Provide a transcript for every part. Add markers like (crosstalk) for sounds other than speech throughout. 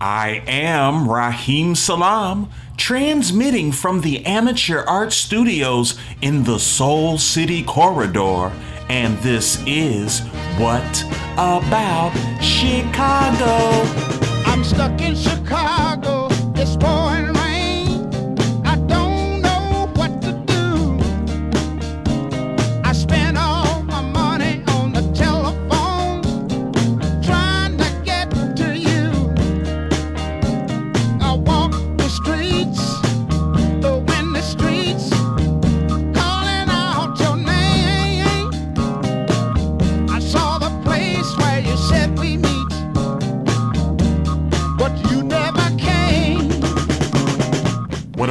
I am Rahim Salaam, transmitting from the Amateur Art Studios in the Soul City Corridor, and this is What About Chicago? I'm stuck in Chicago. It's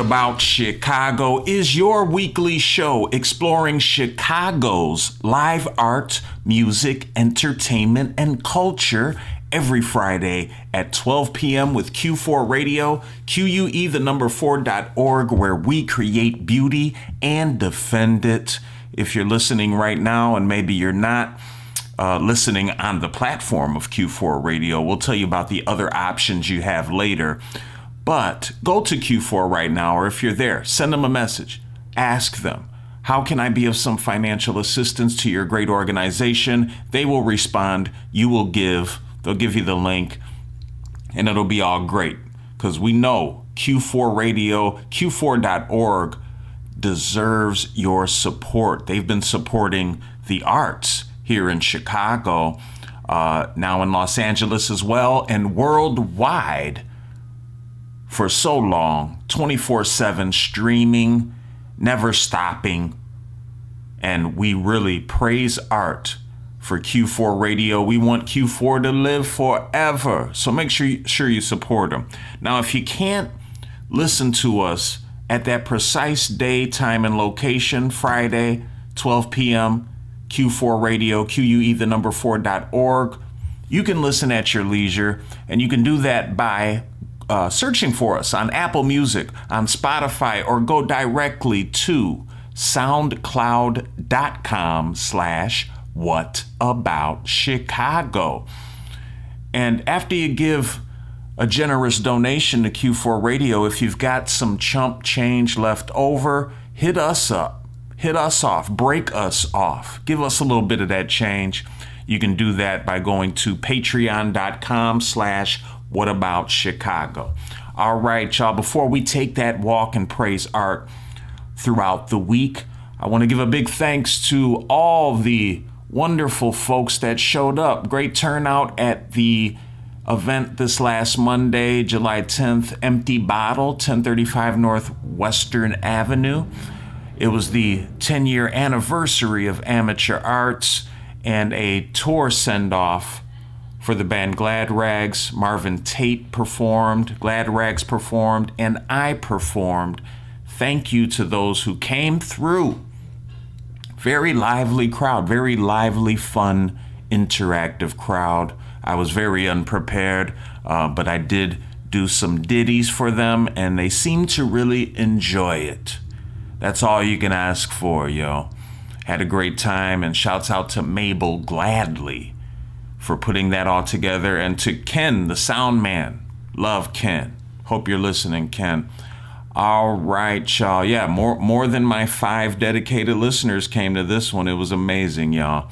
About Chicago is your weekly show exploring Chicago's live art, music, entertainment, and culture every Friday at 12 p.m. with Que4 Radio, QUE the number 4.org, where we create beauty and defend it. If you're listening right now and maybe you're not, uh, listening on the platform of Que4 Radio. We'll tell you about the other options you have later. But go to Que4 right now, or if you're there, send them a message. Ask them, How can I be of some financial assistance to your great organization? They will respond. You will give, they'll give you the link, and it'll be all great. Because we know Que4 Radio, Que4.org deserves your support. They've been supporting the arts here in Chicago, uh, now in Los Angeles as well, and worldwide for so long 24 7 streaming, never stopping. And we really praise art for Que4 Radio. We want Que4 to live forever. So make sure you, sure you support them. Now, if you can't listen to us at that precise day, time, and location, Friday, 12 p.m., Que4 Radio, QUE the number 4.org. You can listen at your leisure, and you can do that by uh, searching for us on Apple Music, on Spotify, or go directly to soundcloud.com slash what about Chicago. And after you give a generous donation to Que4 Radio, if you've got some chump change left over, hit us up hit us off, break us off, give us a little bit of that change. You can do that by going to patreon.com slash what about Chicago. All right, y'all, before we take that walk and praise art throughout the week, I want to give a big thanks to all the wonderful folks that showed up. Great turnout at the event this last Monday, July 10th, Empty Bottle, 1035 Northwestern Avenue. It was the 10 year anniversary of Amateur Arts and a tour send off for the band Glad Rags. Marvin Tate performed, Glad Rags performed, and I performed. Thank you to those who came through. Very lively crowd, very lively, fun, interactive crowd. I was very unprepared, uh, but I did do some ditties for them, and they seemed to really enjoy it. That's all you can ask for, yo. Had a great time, and shouts out to Mabel Gladly for putting that all together, and to Ken, the sound man. Love Ken. Hope you're listening, Ken. All right, y'all. Yeah, more more than my five dedicated listeners came to this one. It was amazing, y'all.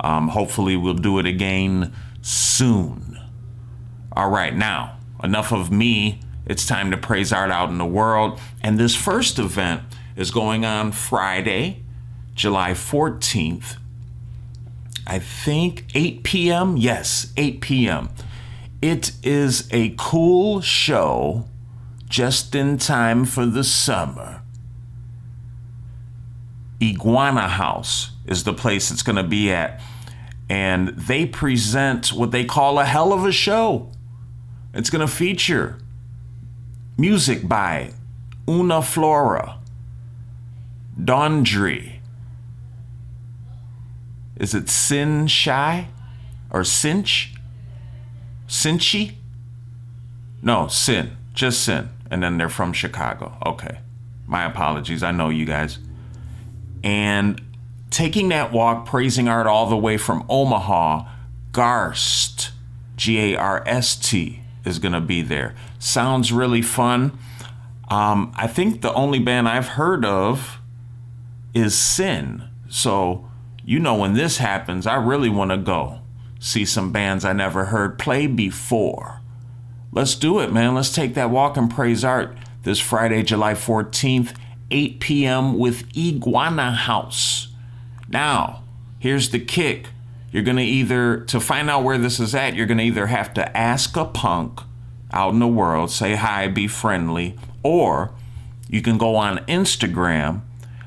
Um, hopefully, we'll do it again soon. All right, now enough of me. It's time to praise art out in the world, and this first event is going on Friday, July 14th. I think 8 p.m. Yes, 8 p.m. It is a cool show just in time for the summer. Iguana House is the place it's going to be at. And they present what they call a hell of a show. It's going to feature music by Una Flora, Daundry. Is it Sin Shy or Cinch? Cinchi? No, Sin. Just Sin. And then they're from Chicago. Okay. My apologies. I know you guys. And taking that walk, praising art all the way from Omaha, Garst, G A R S T, is going to be there. Sounds really fun. Um, I think the only band I've heard of is Sin. So, you know, when this happens, I really want to go see some bands I never heard play before. Let's do it, man. Let's take that walk and praise art this Friday, July 14th, 8 p.m. with Iguana House. Now, here's the kick. You're going to either, to find out where this is at, you're going to either have to ask a punk out in the world, say hi, be friendly, or you can go on Instagram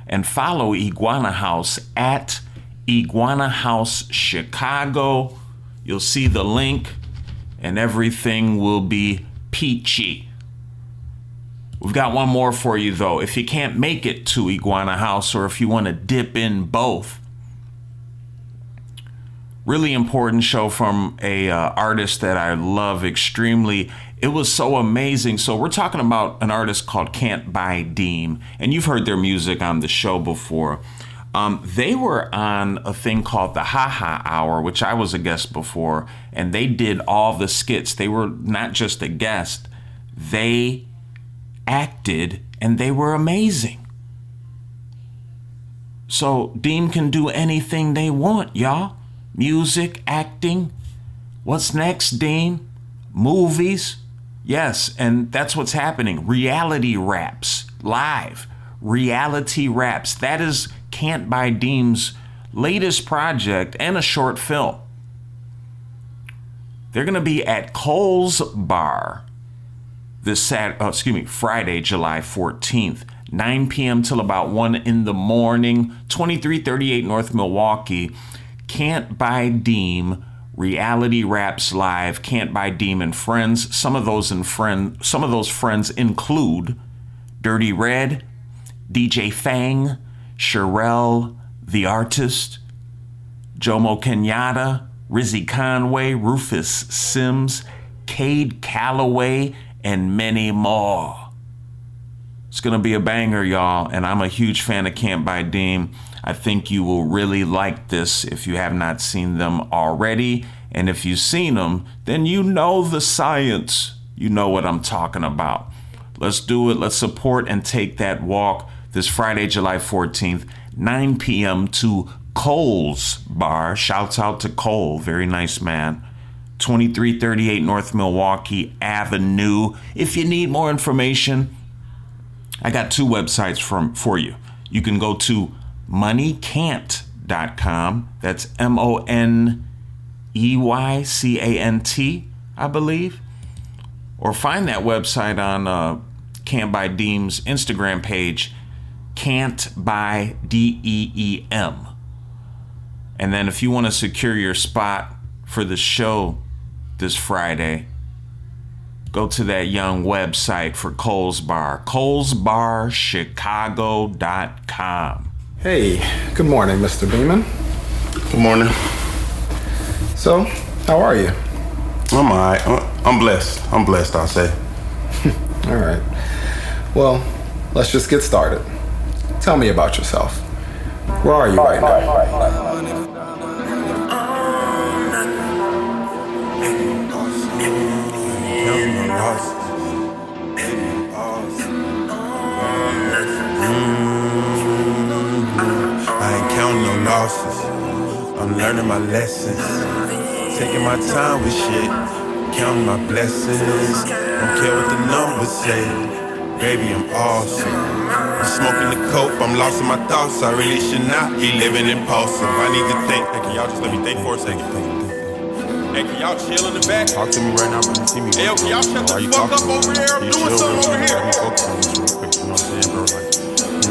and follow Iguana House at Iguana House Chicago. You'll see the link and everything will be peachy. We've got one more for you though. If you can't make it to Iguana House or if you want to dip in both, really important show from a uh, artist that I love extremely. It was so amazing. So we're talking about an artist called Can't Buy Deem, and you've heard their music on the show before. Um, they were on a thing called the Ha Ha Hour, which I was a guest before, and they did all the skits. They were not just a guest; they acted, and they were amazing. So Deem can do anything they want, y'all music, acting. What's next, Deem? Movies? Yes, and that's what's happening. Reality raps, live. Reality raps. That is Can't Buy Deem's latest project and a short film. They're going to be at Cole's Bar this Sat, oh, excuse me, Friday, July 14th, 9 p.m. till about 1 in the morning, 2338 North Milwaukee. Can't Buy Deem, Reality Raps Live, Can't Buy Deem and Friends. Some of those and friend some of those friends include Dirty Red, DJ Fang, Sherelle, The Artist, Jomo Kenyatta, Rizzy Conway, Rufus Sims, Cade Calloway, and many more. It's going to be a banger, y'all, and I'm a huge fan of Can't Buy Deem. I think you will really like this if you have not seen them already. And if you've seen them, then you know the science. You know what I'm talking about. Let's do it. Let's support and take that walk this Friday, July 14th, 9 p.m. to Cole's Bar. Shouts out to Cole. Very nice man. 2338 North Milwaukee Avenue. If you need more information, I got two websites from for you. You can go to moneycant.com. That's M O N E Y C A N T, I believe. Or find that website on uh, Deem's Instagram page, Can't Buy D E E M. And then if you want to secure your spot for the show this Friday, go to that young website for Cole's Bar, colesbarchicago.com. Hey, good morning, Mr. Beeman. Good morning. So, how are you? I'm alright. I'm blessed. I'm blessed, I'll say. (laughs) All right. Well, let's just get started. Tell me about yourself. Where are you right now? Losses. I'm learning my lessons. Taking my time with shit. Counting my blessings. Don't care what the numbers say. Baby, I'm awesome. I'm smoking the coke, I'm lost in my thoughts. I really should not be living impulsive. I need to think. Hey, can y'all just let me think for a second? Hey, can y'all chill in the back? Talk to me right now when you see me. Hey, yo, can y'all shut the you fuck up over here? I'm You doing something over here. Let me focus on this real quick. You know what I'm saying, bro? Like,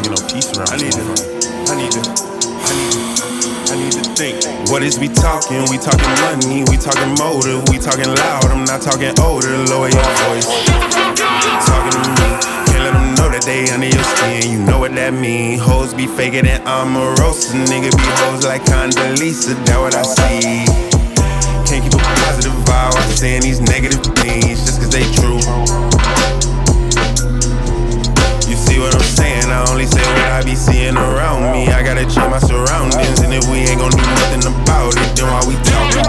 you no peace around. I need to. I need to, I need to, I need to think. What is we talking? We talking money, we talking motive, we talking loud. I'm not talking older, lower your voice. Talking to me, can't let them know that they under your skin. You know what that mean? Hoes be faking than Omarosa, nigga be hoes like Condoleezza. That what I see. Can't keep a positive vibe while saying these negative things just cause they true. You see what I'm saying? I only say what I be seeing around me. I gotta change my surroundings, and if we ain't gon' do nothing about it, then why we talking?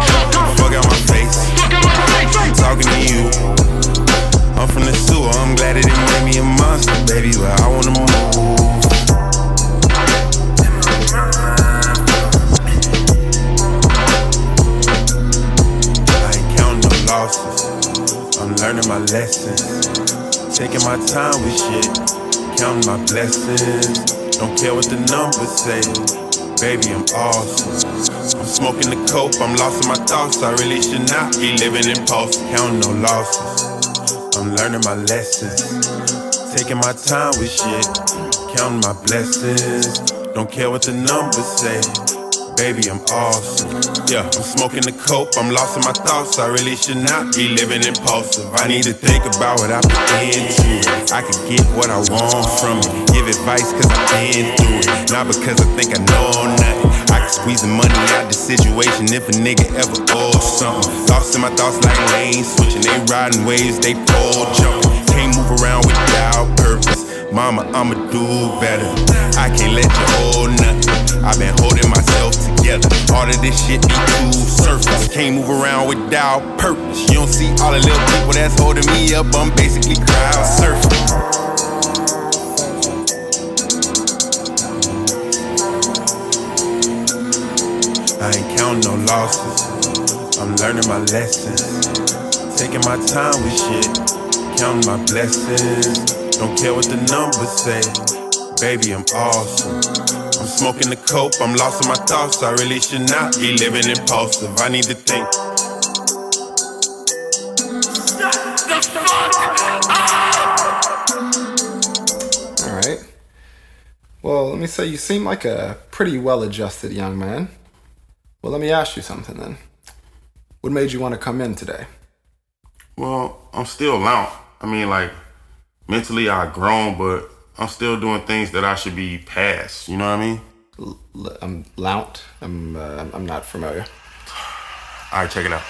Fuck out my face. Talking to you. I'm from the sewer, I'm glad it didn't make me a monster, baby, but I wanna move. I'm learning my lessons. Taking my time with shit. Counting my blessings. Don't care what the numbers say. Baby, I'm awesome. I'm smoking the coke. I'm lost in my thoughts. I really should not be living in post. Counting no losses. I'm learning my lessons. Taking my time with shit. Counting my blessings. Don't care what the numbers say. Baby, I'm awesome. Yeah, I'm smoking the coke, I'm lost in my thoughts. I really should not be living impulsive. I need to think about what I've been into. I can get what I want from it. Give advice cause I've been through it. Not because I think I know nothing. I can squeeze the money out the situation if a nigga ever owes something. Lost in my thoughts like lanes switching. They riding waves, they pole jumping. Can't move around without purpose. Mama, I'ma do better. I can't let you hold nothing. I've been holding myself together. All of this shit be too surface. Can't move around without purpose. You don't see all the little people that's holding me up. I'm basically crowd surfing. I no losses. I'm learning my lessons. Taking my time with shit. Counting my blessings. Don't care what the numbers say. Baby, I'm awesome. I'm smoking the coke, I'm lost in my thoughts. I really should not be living impulsive. I need to think. All right. Well, let me say you seem like a pretty well adjusted young man. Well, let me ask you something then. What made you want to come in today? Well, I'm still loud. I mean, like, mentally I've grown, but I'm still doing things that I should be past. You know what I mean? L- I'm Lount. I'm uh, I'm not familiar. All right, check it out.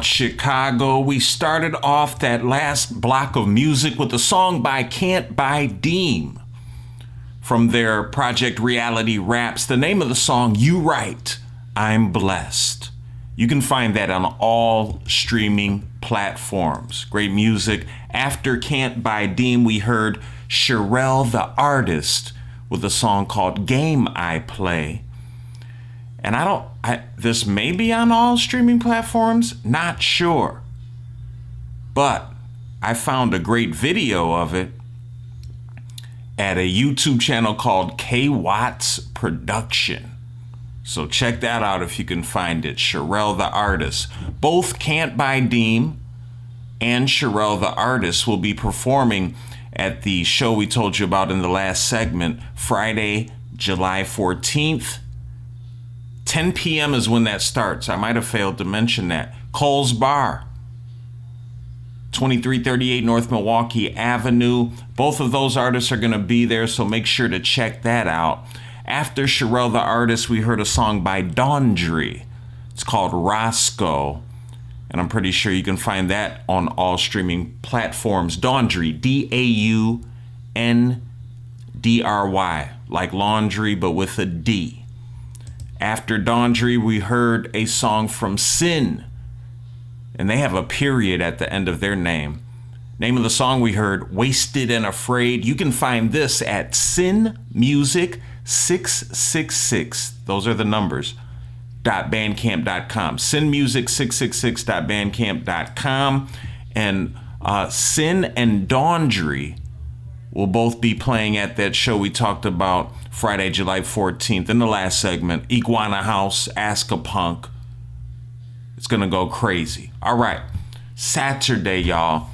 About Chicago? We started off that last block of music with a song by Can't Buy Deem from their Project Reality Raps. The name of the song, You Right, I'm Blessed. You can find that on all streaming platforms. Great music. After Can't Buy Deem, we heard Sherelle the Artist with a song called Game I Play. And I don't, I, this may be on all streaming platforms, not sure. But I found a great video of it at a YouTube channel called K Watts Production. So check that out if you can find it. Sherelle the Artist. Both Can't Buy Deem and Sherelle the Artist will be performing at the show we told you about in the last segment, Friday, July 14th 10 p.m. is when that starts. I might have failed to mention that. Cole's Bar, 2338 North Milwaukee Avenue. Both of those artists are going to be there, so make sure to check that out. After Sherelle the Artist, we heard a song by Daundry. It's called Roscoe, and I'm pretty sure you can find that on all streaming platforms. Daundry, D A U N D R Y, like laundry, but with a D. After Daundry, we heard a song from Sin, and they have a period at the end of their name. Name of the song we heard, Wasted and Afraid. You can find this at Sin Music 666. Those are the numbers. .bandcamp.com. Sinmusic666.bandcamp.com. And uh, Sin and Daundry will both be playing at that show we talked about Friday, July 14th. In the last segment, Iguana House, Ask a Punk. It's going to go crazy. All right, Saturday, y'all.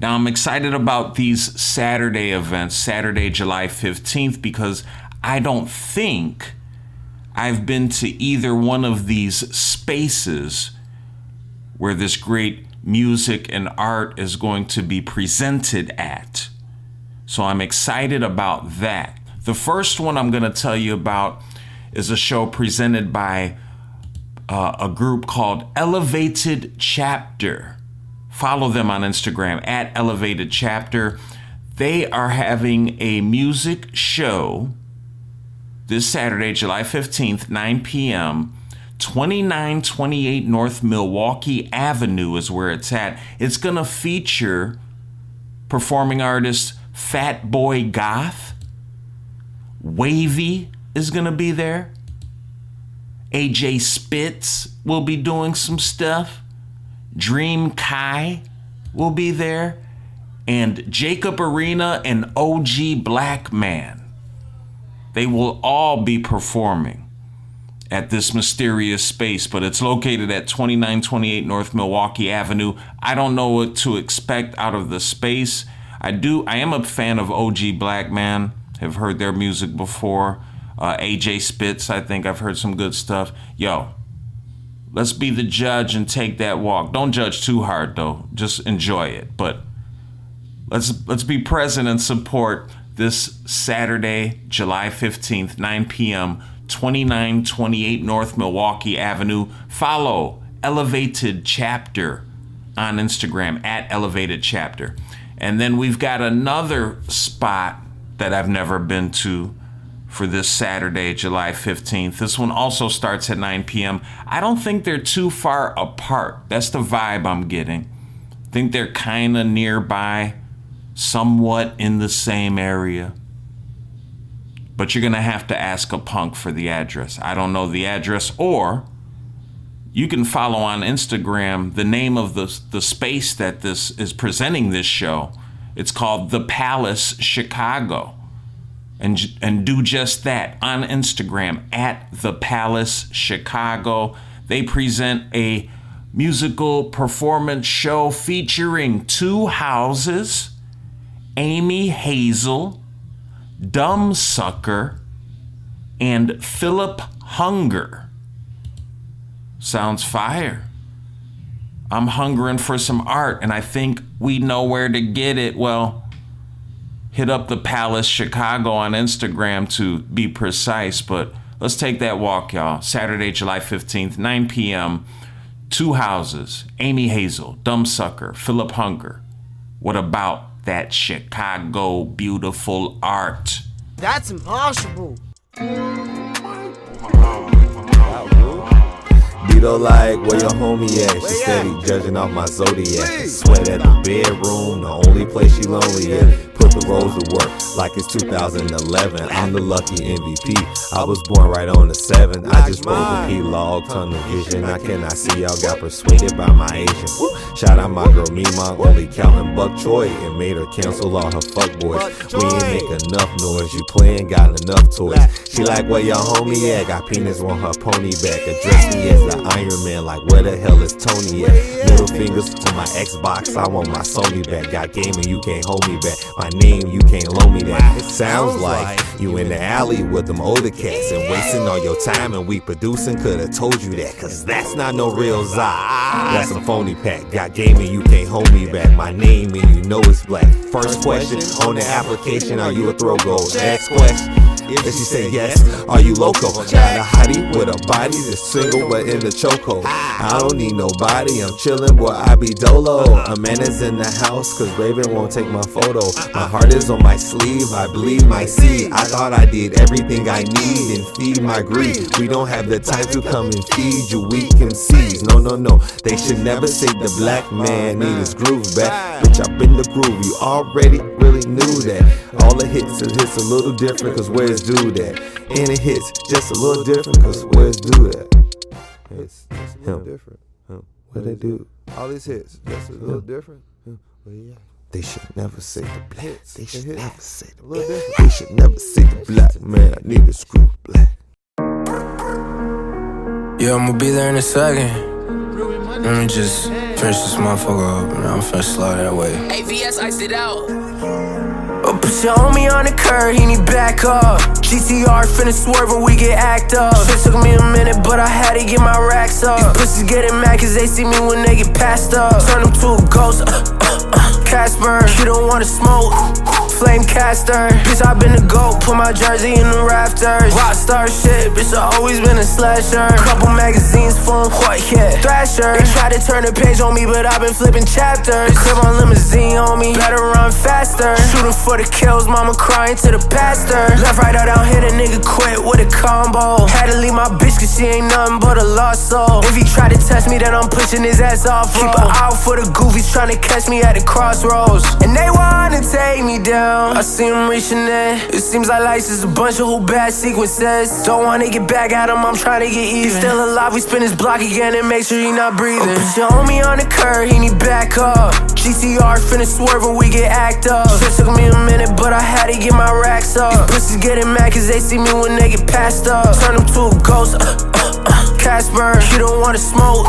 Now, I'm excited about these Saturday events, Saturday, July 15th, because I don't think I've been to either one of these spaces where this great music and art is going to be presented at. So I'm excited about that. The first one I'm going to tell you about is a show presented by uh, a group called Elevated Chapter. Follow them on Instagram at Elevated Chapter. They are having a music show this Saturday, July 15th, 9 p.m. 2928 North Milwaukee Avenue is where it's at. It's going to feature performing artist Fat Boy Goth. Wavy is going to be there. AJ Spitz will be doing some stuff. Dream Kai will be there. And Jacob Arena and OG Black Man. They will all be performing at this mysterious space, but it's located at 2928 North Milwaukee Avenue. I don't know what to expect out of the space. I do. I am a fan of OG Black Man. Have heard their music before. Uh, AJ Spitz. I think I've heard some good stuff. Yo, let's be the judge and take that walk. Don't judge too hard though. Just enjoy it. But let's let's be present and support this Saturday, July 15th, 9 p.m. 2928 North Milwaukee Avenue. Follow Elevated Chapter on Instagram at Elevated Chapter. And then we've got another spot that I've never been to for this Saturday, July 15th. This one also starts at 9 p.m. I don't think they're too far apart. That's the vibe I'm getting. I think they're kind of nearby, somewhat in the same area. But you're going to have to ask a punk for the address. I don't know the address, or you can follow on Instagram the name of the, the space that this is presenting this show. It's called The Palace Chicago. And, and do just that on Instagram at The Palace Chicago. They present a musical performance show featuring two houses Amy Hazel, Dumb Sucker, and Philip Hunger. Sounds fire. I'm hungering for some art, and I think we know where to get it. Well, hit up the Palace Chicago on Instagram to be precise, but let's take that walk, y'all. Saturday, July 15th, 9 p.m., Two Houses, Amy Hazel, Dumbsucker, Philip Hunger. What about that Chicago beautiful art? That's impossible. Beto like, where your homie at? She steady judging off my zodiac. Sweat at the bedroom, the only place she lonely at. Put the roles to work like it's 2011. I'm the lucky MVP. I was born right on the seven. I just rolled the P log, tunnel vision. I cannot see y'all got persuaded by my agent. Shout out my girl Mima, only counting Buck Choi and made her cancel all her fuck boys. We ain't make enough noise. You playing got enough toys. She like where your homie at? Got penis on her pony back. Address me as the Iron Man. Like where the hell is Tony at? Middle fingers to my Xbox. I want my Sony back. Got gaming, you can't hold me back. My name, you can't loan me that. It sounds like you in the alley with them older cats and wasting all your time. And we producing could've told you that. Cause that's not no real Zai. That's a phony pack. Got gaming, you can't hold me back. My name, and you know it's black. First question on the application, are you a throw goal? Next question. If she say yes, are you loco? Got a hottie with a body that's single but in the chokehold. I don't need nobody, I'm chillin', boy, I be dolo. A man is in the house, cause Raven won't take my photo. My heart is on my sleeve, I bleed my seed. I thought I did everything I need and feed my greed. We don't have the time to come and feed you weak MCs. No, no, no, they should never say the black man need his groove back. Bitch, I've been the groove, you already really knew that. All the hits is hits a little different, cause where's do that? And it hits just a little different, cause where's do that? It's, it's a little different. What they do? All these hits, just a little different. They should never say the black. They should never say the black. They should never say the black man. I need a screw black. Yeah, I'ma be there in a second. Let me just finish this motherfucker up and I'm finna slide that way. AVS iced it out. Put your homie on the curb, he need back up. GTR finna swerve when we get act up. Shit took me a minute, but I had to get my racks up. These pussies getting mad cause they see me when they get passed up. Turn them to a ghost, uh, uh, uh, Casper. You don't wanna smoke, flame caster. Bitch, I been the GOAT, put my jersey in the rafters. Rockstar shit, bitch, I always been a slasher. Couple magazines full what, yeah. Thrasher. They try to turn the page on me, but i been flipping chapters. Crib on limousine on me, better run faster. Shooting for the kills, mama crying to the pastor. Left, right, or down, hit a nigga quit with a combo. Had to leave my bitch cause she ain't nothing but a lost soul. If he try to test me, then I'm pushing his ass off. Keep an eye out for the goofies trying to catch me at the crossroads. And they wanna take me down. I see him reaching in. It seems like life's is a bunch of whole bad sequences. Don't wanna get back at him, I'm trying to get even. Still alive, we spin his block again and make sure he not breathing. Oh, put your homie on the curb, he need back up. GTR finna swerve when we get act up. Shit took me a minute, but I had to get my racks up. These pussies getting mad cause they see me when they get passed up. Turn them to a ghost, uh, uh, uh, Casper. You don't wanna smoke.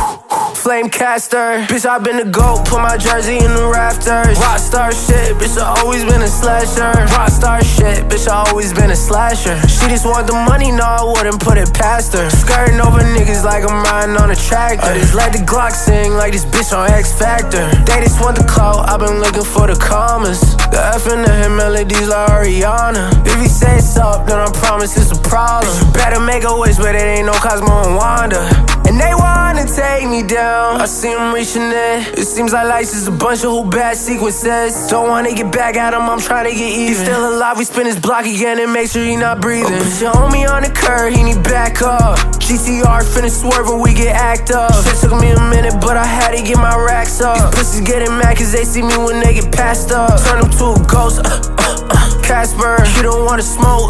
Flame caster, bitch, I been the GOAT, put my jersey in the rafters. Rockstar shit, bitch, I always been a slasher. Rockstar shit, bitch, I always been a slasher. She just want the money, no, I wouldn't put it past her. Skirting over niggas like I'm riding on a tractor. I just let the Glock sing like this bitch on X Factor. They just want the clout, i been looking for the commas. The F and the hit melodies like Ariana. If he say up, then I promise it's a problem. Better make a wish, but it ain't no Cosmo and Wanda. And they wanna take me down. I see him reaching in. It seems like life's is a bunch of whole bad sequences. Don't wanna get back at him, I'm trying to get even. He's still alive, we spin his block again and make sure he not breathing. Oh, put your homie on the curb, he need back up. GTR finna swerve when we get act up. Shit took me a minute, but I had to get my racks up. These pussies getting mad cause they see me when they get passed up. Turn them to a ghost, uh, Casper. You don't wanna smoke.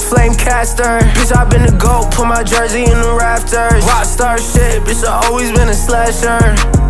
Flame caster, bitch, I been the GOAT, put my jersey in the rafters. Rockstar shit, bitch, I always been a slasher.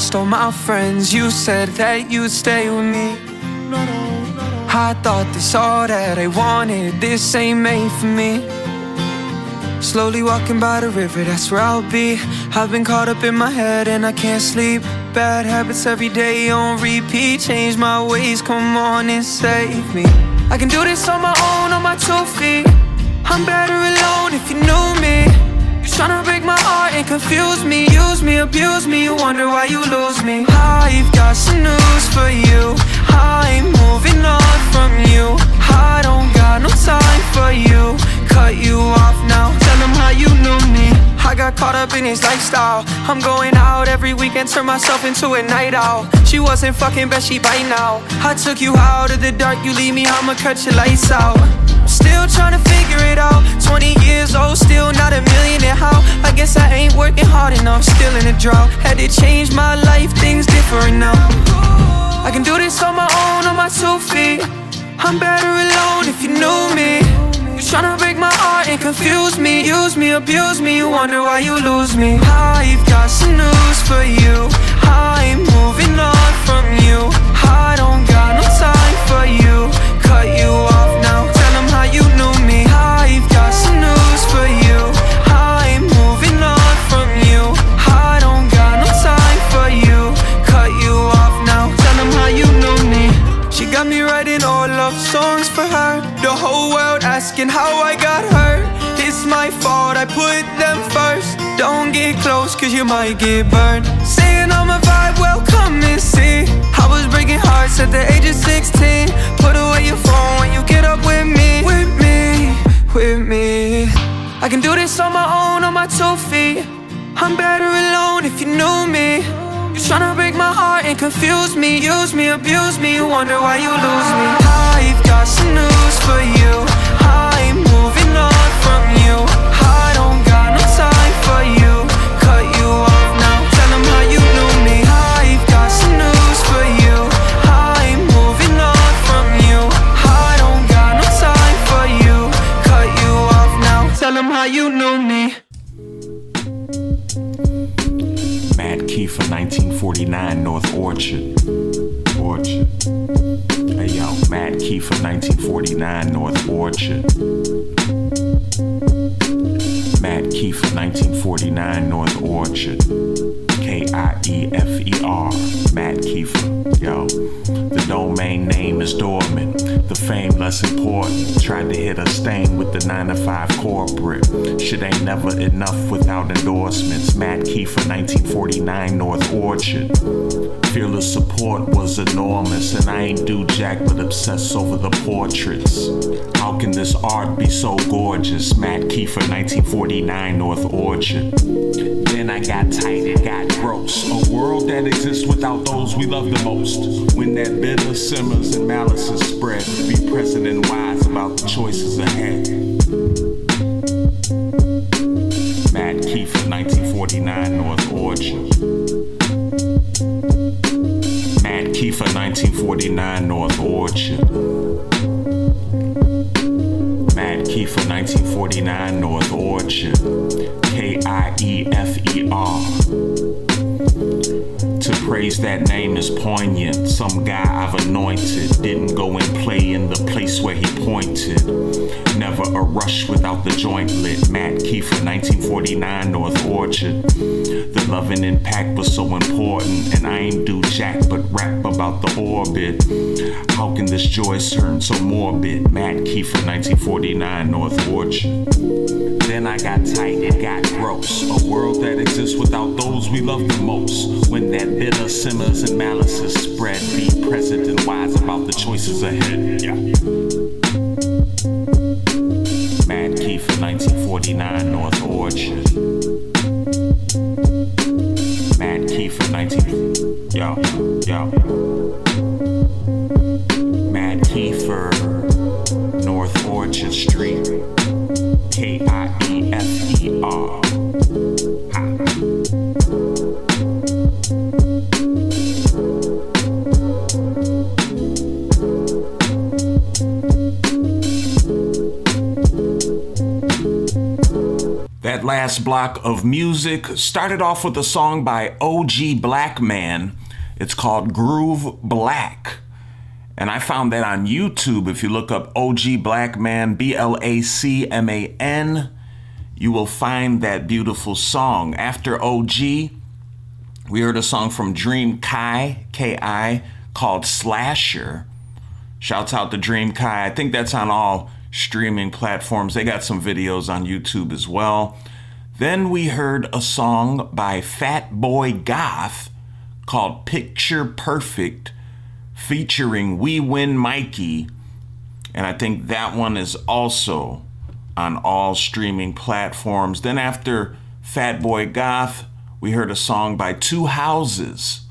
Lost all my friends, you said that you'd stay with me. I thought this all that I wanted, this ain't made for me. Slowly walking by the river, that's where I'll be. I've been caught up in my head and I can't sleep. Bad habits every day on repeat. Change my ways, come on and save me. I can do this on my own, on my two feet. I'm better alone if you knew me. To break my heart and confuse me. Use me, abuse me, you wonder why you lose me. I've got some news for you. I'm moving on from you. I don't got no time for you. Cut you off now. Tell them how you knew me. I got caught up in his lifestyle. I'm going out every weekend, turn myself into a night owl. She wasn't fucking, but she bite now. I took you out of the dark, you leave me, I'ma cut your lights out. Still trying to figure it out. 20 years old, still not a millionaire. How? I guess I ain't working hard enough. Still in a drought. Had to change my life, things different now. I can do this on my own, on my two feet. I'm better alone if you knew me. You tryna break my heart and confuse me. Use me, abuse me. You wonder why you lose me. I've got some news for you. I'm moving on from you. I don't got no time for you. You I put them first. Don't get close, cause you might get burned. Saying I'm a vibe, well, come and see. I was breaking hearts at the age of 16. Put away your phone when you get up with me. With me, with me. I can do this on my own, on my two feet. I'm better alone if you knew me. You're tryna break my heart and confuse me. Use me, abuse me. You wonder why you lose me. I've got some news for you. I'm Matt Kiefer, 1949, North Orchard. Orchard. Hey yo, Matt Kiefer, 1949, North Orchard. Matt Kiefer, 1949, North Orchard. K I E F E R. Matt Kiefer. Yo, the domain name is dormant. The fame less important. Tried to hit a stain with the 9 to 5 corporate. Shit ain't never enough without endorsements. Matt Kiefer, 1949, North Orchard. Fearless support was enormous, and I ain't do jack but obsess over the portraits. How can this art be so gorgeous? Matt Kiefer, 1949, North Orchard. Then I got tight, it got gross. A world that exists without those we love the most. When that bitter simmers and malice is spread, be present and wise about the choices ahead. Matt Kiefer, 1949, North Orchard. Matt Kiefer, 1949, North Orchard. Matt Kiefer, 1949, North Orchard. K I E F E R. To praise that name is poignant. Some guy I've anointed didn't go and play in the place where he pointed. Never a rush without the joint lit. Matt Kiefer, 1949, North Orchard. The love and impact was so important, and I ain't do jack but rap about the orbit. How can this joy turn so morbid? Matt Kiefer, 1949, North Orchard. Then I got tight, it got gross. A world that exists without those we love the most. When that bitter simmers and malice spread, be present and wise about the choices ahead. Yeah. Matt Kiefer, 1949, North Orchard. Matt Kiefer, 19. Yo, yo. Matt Kiefer, North Orchard Street. K I E F E R. last block of music. Started off with a song by OG Blacman. It's called Groove Black. And I found that on YouTube. If you look up OG Blacman, B L A C M A N, you will find that beautiful song. After OG, we heard a song from Dream Kai, K I, called Slasher. Shouts out to Dream Kai. I think that's on all streaming platforms. They got some videos on YouTube as well. Then we heard a song by Fat Boy Goth called Picture Perfect featuring We Win Mikey. And I think that one is also on all streaming platforms. Then after Fat Boy Goth, we heard a song by Two Houses.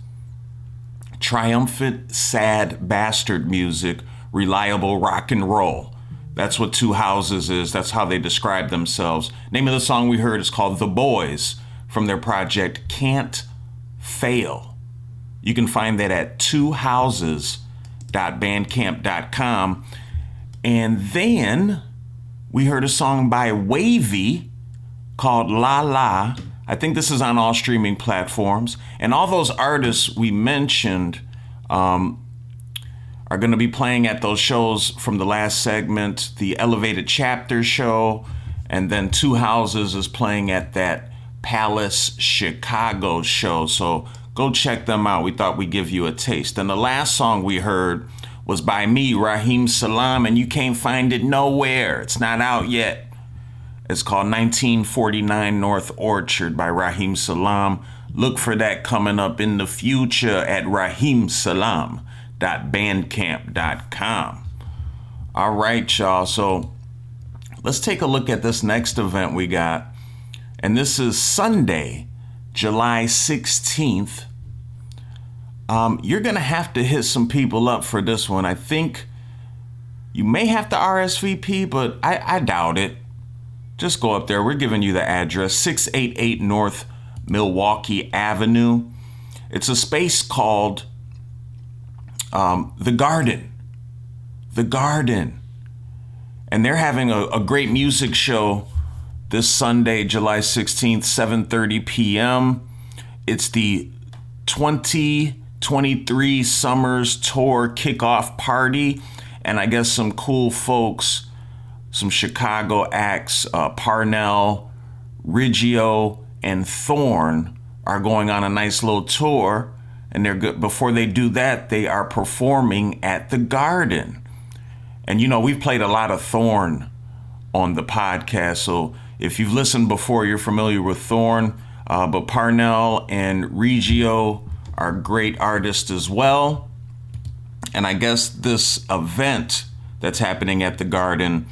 Triumphant, sad bastard music, reliable rock and roll. That's what Two Houses is. That's how they describe themselves. Name of the song we heard is called The Boys from their project Can't Fail. You can find that at twohouses.bandcamp.com. And then we heard a song by Wavy called La La. I think this is on all streaming platforms. And all those artists we mentioned um, are going to be playing at those shows from the last segment the Elevated Chapter show. And then Two Houses is playing at that Palace Chicago show. So go check them out. We thought we'd give you a taste. And the last song we heard was by me, Rahim Salaam, and you can't find it nowhere. It's not out yet. It's called 1949 North Orchard by Rahim Salaam. Look for that coming up in the future at rahimsalaam.bandcamp.com. All right, y'all. So let's take a look at this next event we got. And this is Sunday, July 16th. Um, you're going to have to hit some people up for this one. I think you may have to RSVP, but I, I doubt it. Just go up there. We're giving you the address 688 North Milwaukee Avenue. It's a space called um, The Garden. The Garden. And they're having a, a great music show this Sunday, July 16th, 7:30 p.m. It's the 2023 Summers Tour kickoff party, and I guess some cool folks, some Chicago acts, uh, Parnell, Riggio, and Thorn are going on a nice little tour. And they're good. Before they do that, they are performing at the Garden. And you know, we've played a lot of Thorn on the podcast, so if you've listened before, you're familiar with Thorn, uh, but Parnell and Riggio are great artists as well. And I guess this event that's happening at the Garden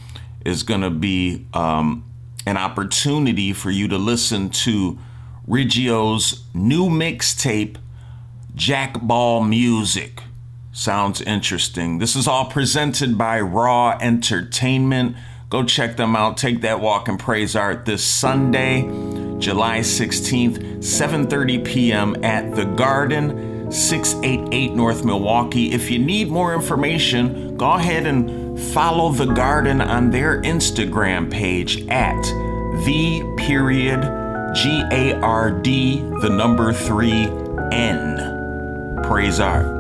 is going to be um, an opportunity for you to listen to Riggio's new mixtape, Jack Ball Music. Sounds interesting. This is all presented by Raw Entertainment. Go check them out. Take that walk and praise art this Sunday, July 16th, 7:30 p.m. at the Garden, 688 North Milwaukee. If you need more information, go ahead and follow the Garden on their Instagram page at the period G A R D the number 3 N. Praise art.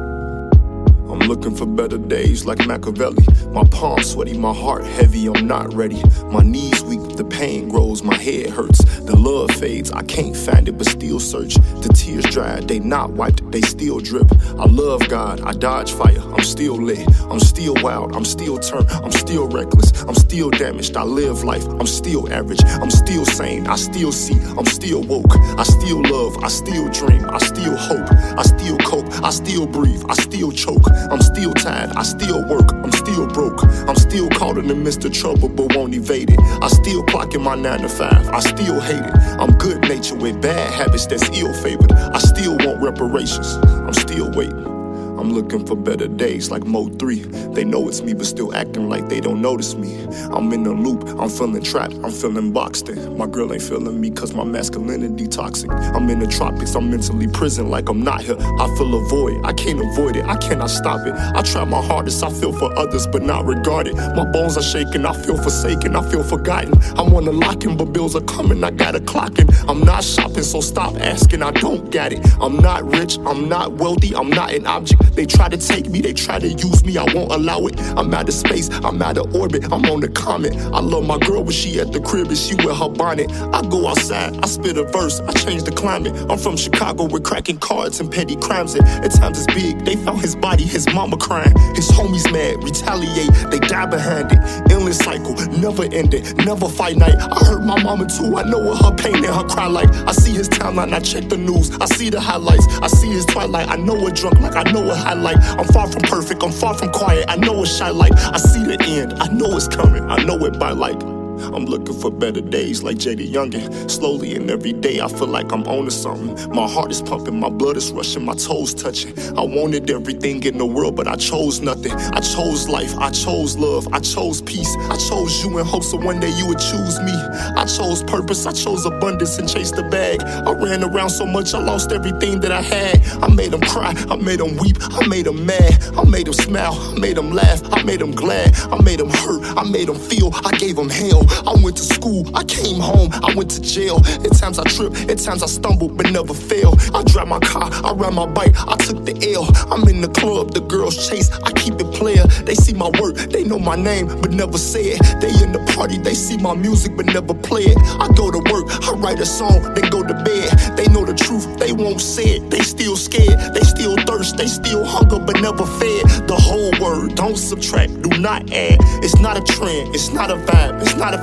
Looking for better days like Machiavelli. My palms sweaty, my heart heavy, I'm not ready. My knees weak, the pain grows, my head hurts. The love fades, I can't find it, but still search. The tears dry, they not wiped, they still drip. I love God, I dodge fire, I'm still lit. I'm still wild, I'm still turned, I'm still reckless, I'm still damaged. I live life, I'm still average, I'm still sane, I still see, I'm still woke. I still love, I still dream, I still hope, I still cope, I still breathe, I still choke. I'm still tired, I still work, I'm still broke. I'm still caught in the midst of trouble, but won't evade it. I still clocking my 9 to 5, I still hate it. I'm good natured with bad habits that's ill favored. I still want reparations, I'm still waiting. I'm looking for better days like Mo 3. They know it's me, but still acting like they don't notice me. I'm in a loop, I'm feeling trapped, I'm feeling boxed in. My girl ain't feeling me cause my masculinity toxic. I'm in the tropics, I'm mentally prison like I'm not here. I feel a void, I can't avoid it, I cannot stop it. I try my hardest, I feel for others, but not regarded. My bones are shaking, I feel forsaken, I feel forgotten. I wanna lock in, but bills are coming, I gotta clock in. I'm not shopping, so stop asking, I don't got it. I'm not rich, I'm not wealthy, I'm not an object. They try to take me, they try to use me, I won't allow it. I'm out of space, I'm out of orbit, I'm on the comet. I love my girl when she at the crib and she wear her bonnet. I go outside, I spit a verse, I change the climate. I'm from Chicago with cracking cards and petty crimes. And at times it's big, they found his body, his mama crying. His homies mad, retaliate, they die behind it. Endless cycle, never ending, never fight night. I hurt my mama too, I know what her pain and her cry like. I see his timeline, I check the news, I see the highlights, I see his twilight. I know what drunk like, I know what highlight. I'm far from perfect, I'm far from quiet, I know it's shy like. I see the end, I know it's coming, I know it by like. I'm looking for better days like JD Youngin. Slowly and every day I feel like I'm owning something. My heart is pumping, my blood is rushing, my toes touching. I wanted everything in the world, but I chose nothing. I chose life, I chose love, I chose peace. I chose you in hopes that one day you would choose me. I chose purpose, I chose abundance and chased the bag. I ran around so much, I lost everything that I had. I made them cry, I made them weep, I made them mad. I made them smile, I made them laugh, I made them glad. I made them hurt, I made them feel, I gave them hell. I went to school, I came home, I went to jail. At times I trip, at times I stumble, but never fail. I drive my car, I ride my bike, I took the L. I'm in the club, the girls chase, I keep it player. They see my work, they know my name, but never say it. They in the party, they see my music, but never play it. I go to work, I write a song, then go to bed. They know the truth, they won't say it. They still scared, they still thirst, they still hunger, but never fed. The whole word, don't subtract, do not add. It's not a trend, it's not a vibe, it's not a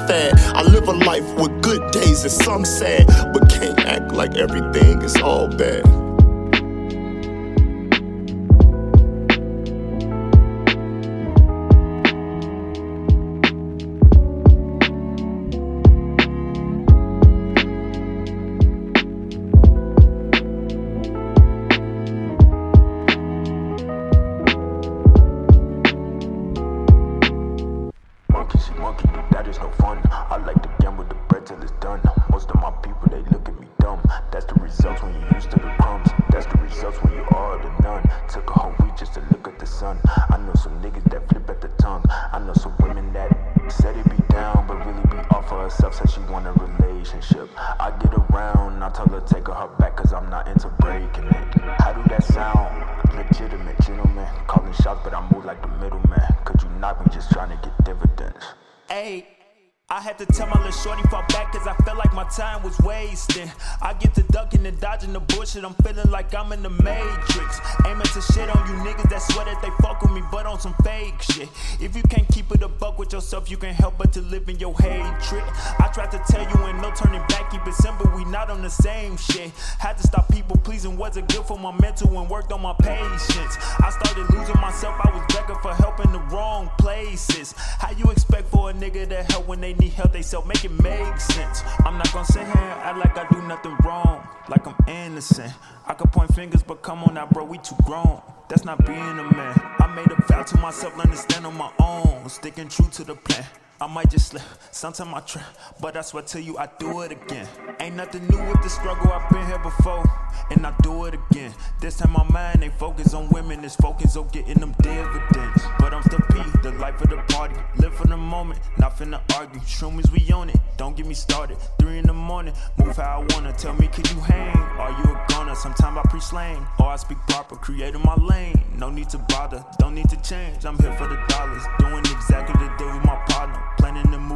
I live a life with good days and some sad, but can't act like everything is all bad. The sun. I know some niggas that flip at the tongue. I know some women that said it be down, but really be off of herself, said she want a relationship. I get around, I tell her take her back, cause I'm not into breaking it. How do that sound? Legitimate gentleman, calling shots, but I move like the middleman. Could you knock me just trying to get dividends? Hey, I had to tell my little shorty fall back cause I felt like my time was wasting. I get to ducking and dodging the bullshit, I'm feeling like I'm in the matrix. Aiming to shit on you niggas that swear that they fuck with me, but on some fake shit. If you can't keep it a buck with yourself, you can't help but to live in your hatred. I tried to tell you and no turning back, keep it simple, we not on the same shit. Had to stop people pleasing, wasn't good for my mental and worked on my patience. I started losing myself, I was begging for help in the wrong places. How you expect for a nigga to help when they need help they self make it make sense. I'm not gonna sit here and act like I do nothing wrong, like I'm innocent. I could point fingers, but come on now, bro, we too grown. That's not being a man. I made a vow to myself, learn to stand on my own, sticking true to the plan. I might just slip, sometime I trip, but I swear to you, I do it again. Ain't nothing new with the struggle, I've been here before, and I do it again. This time my mind ain't focused on women, it's focused on getting them dividends. But I'm still P, the life of the party. Live for the moment, not finna argue. Shroomies, we on it, don't get me started. Three in the morning, move how I wanna. Tell me, can you hang? Are you a goner? Sometimes I pre slang, or I speak proper, creating my lane. No need to bother, don't need to change. I'm here for the dollars, doing exactly the deal with my partner.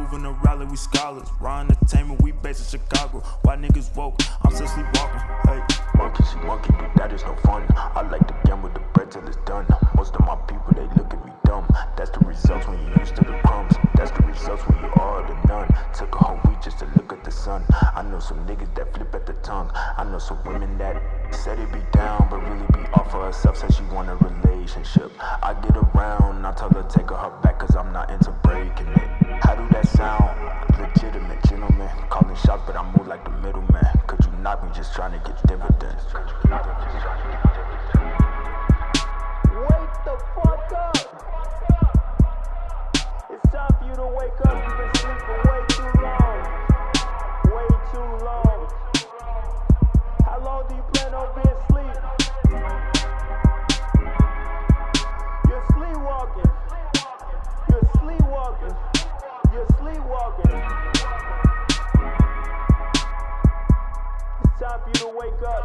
Planning to in a rally, we scholars. Raw entertainment, we based in Chicago. Why niggas woke? I'm still sleepwalking. Hey. Monkey see monkey, but that is no fun. I like to gamble the bread till it's done. Most of my people, they look at me dumb. That's the results when you used to the crumbs. That's the results when you are the none. Took a whole week just to look at the sun. I know some niggas that flip at the tongue. I know some women that said it be down, but really be off of herself, said she want a relationship. I get around, I tell her take her back, cause I'm not into breaking it. How do that sound? Legitimate gentleman, calling shots, but I move like the middleman. Could you not be just trying to get dividends? time for you to wake up. You've been sleeping way too long. Way too long. How long do you plan on being asleep? You're sleepwalking. You're sleepwalking. You're sleepwalking. It's time for you to wake up.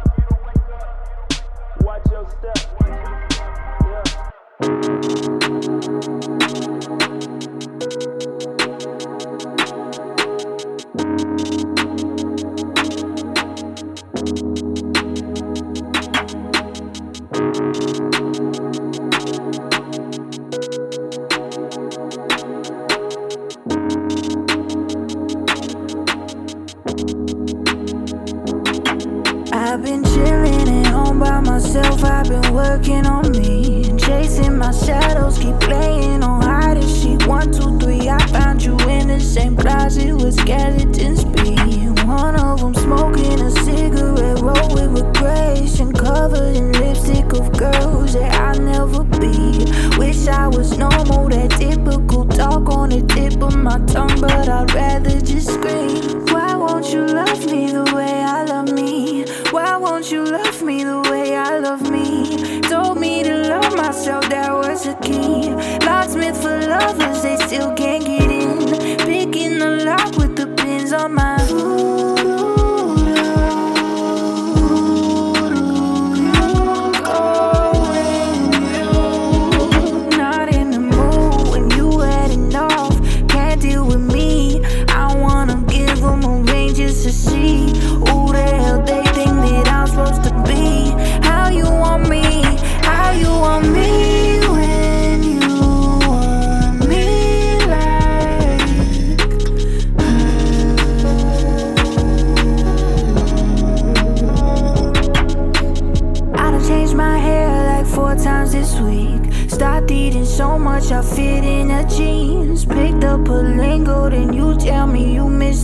Watch your step. Yeah. Working on me. Chasing my shadows, keep playing on hide and seek. One, two, three, I found you in the same closet where skeletons be. One of them smoking a cigarette, roll with regression, covered in lipstick of girls that I'll never be. Wish I was normal, that typical talk on the tip of my tongue, but I'd rather just scream. Why won't you love me the way I love me? Why won't you love me the way I love me? Told me to love myself, that was a key. Locksmith for lovers, they still can't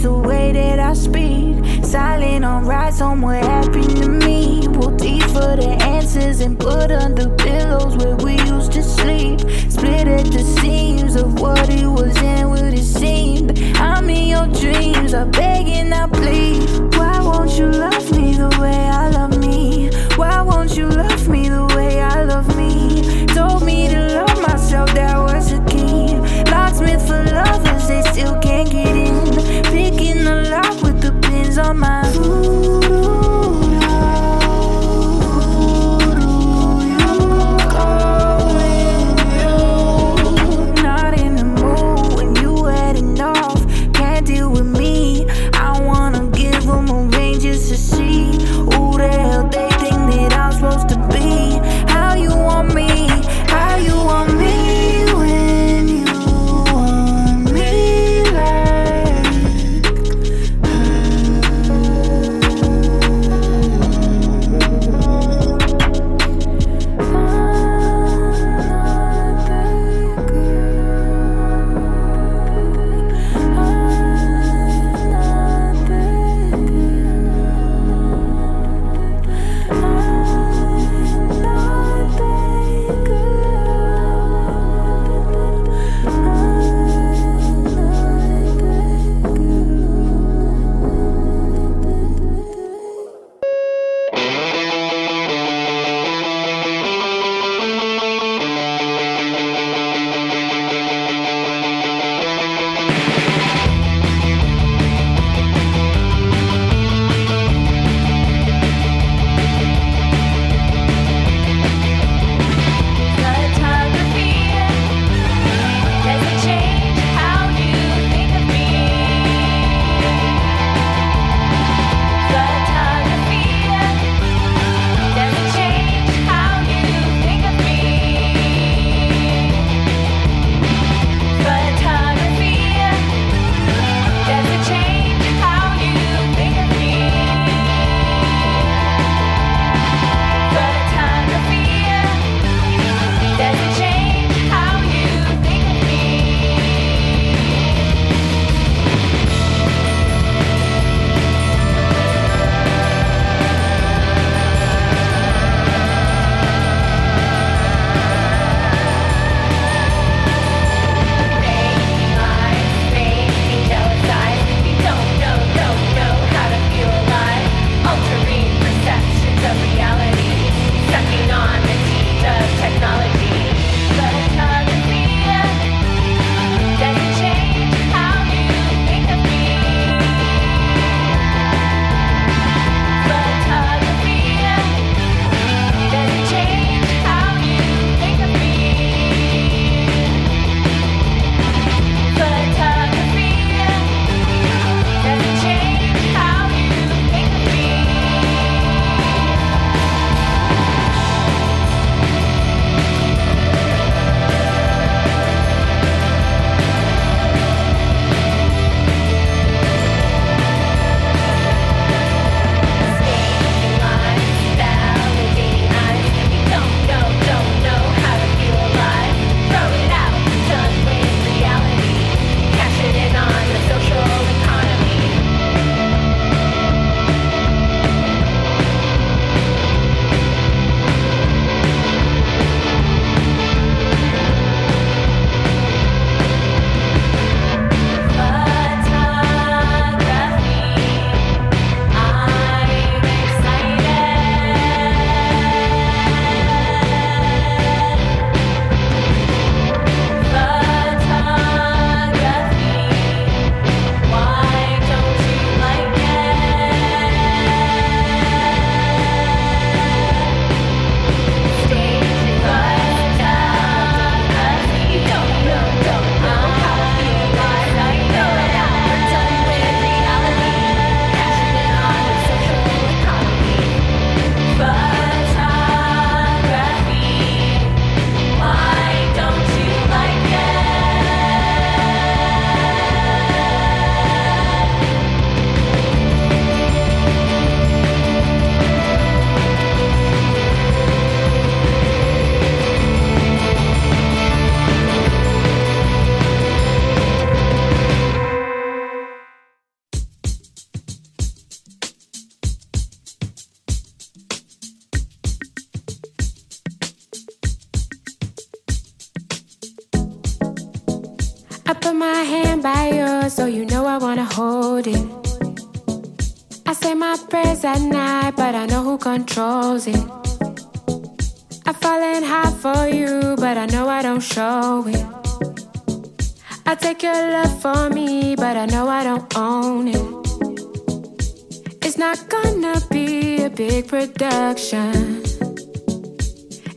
the way that I speak. Silent on rides what happened to me. Pull teeth for the answers and put under pillows where we used to sleep. Split at the seams of what it was and what it seemed. I'm in your dreams, I beg and I plead. Why won't you love me the way I love me? Why won't you love me the way I love me? Told me to love myself, that was a key. Locksmith for lovers, they still can't get in.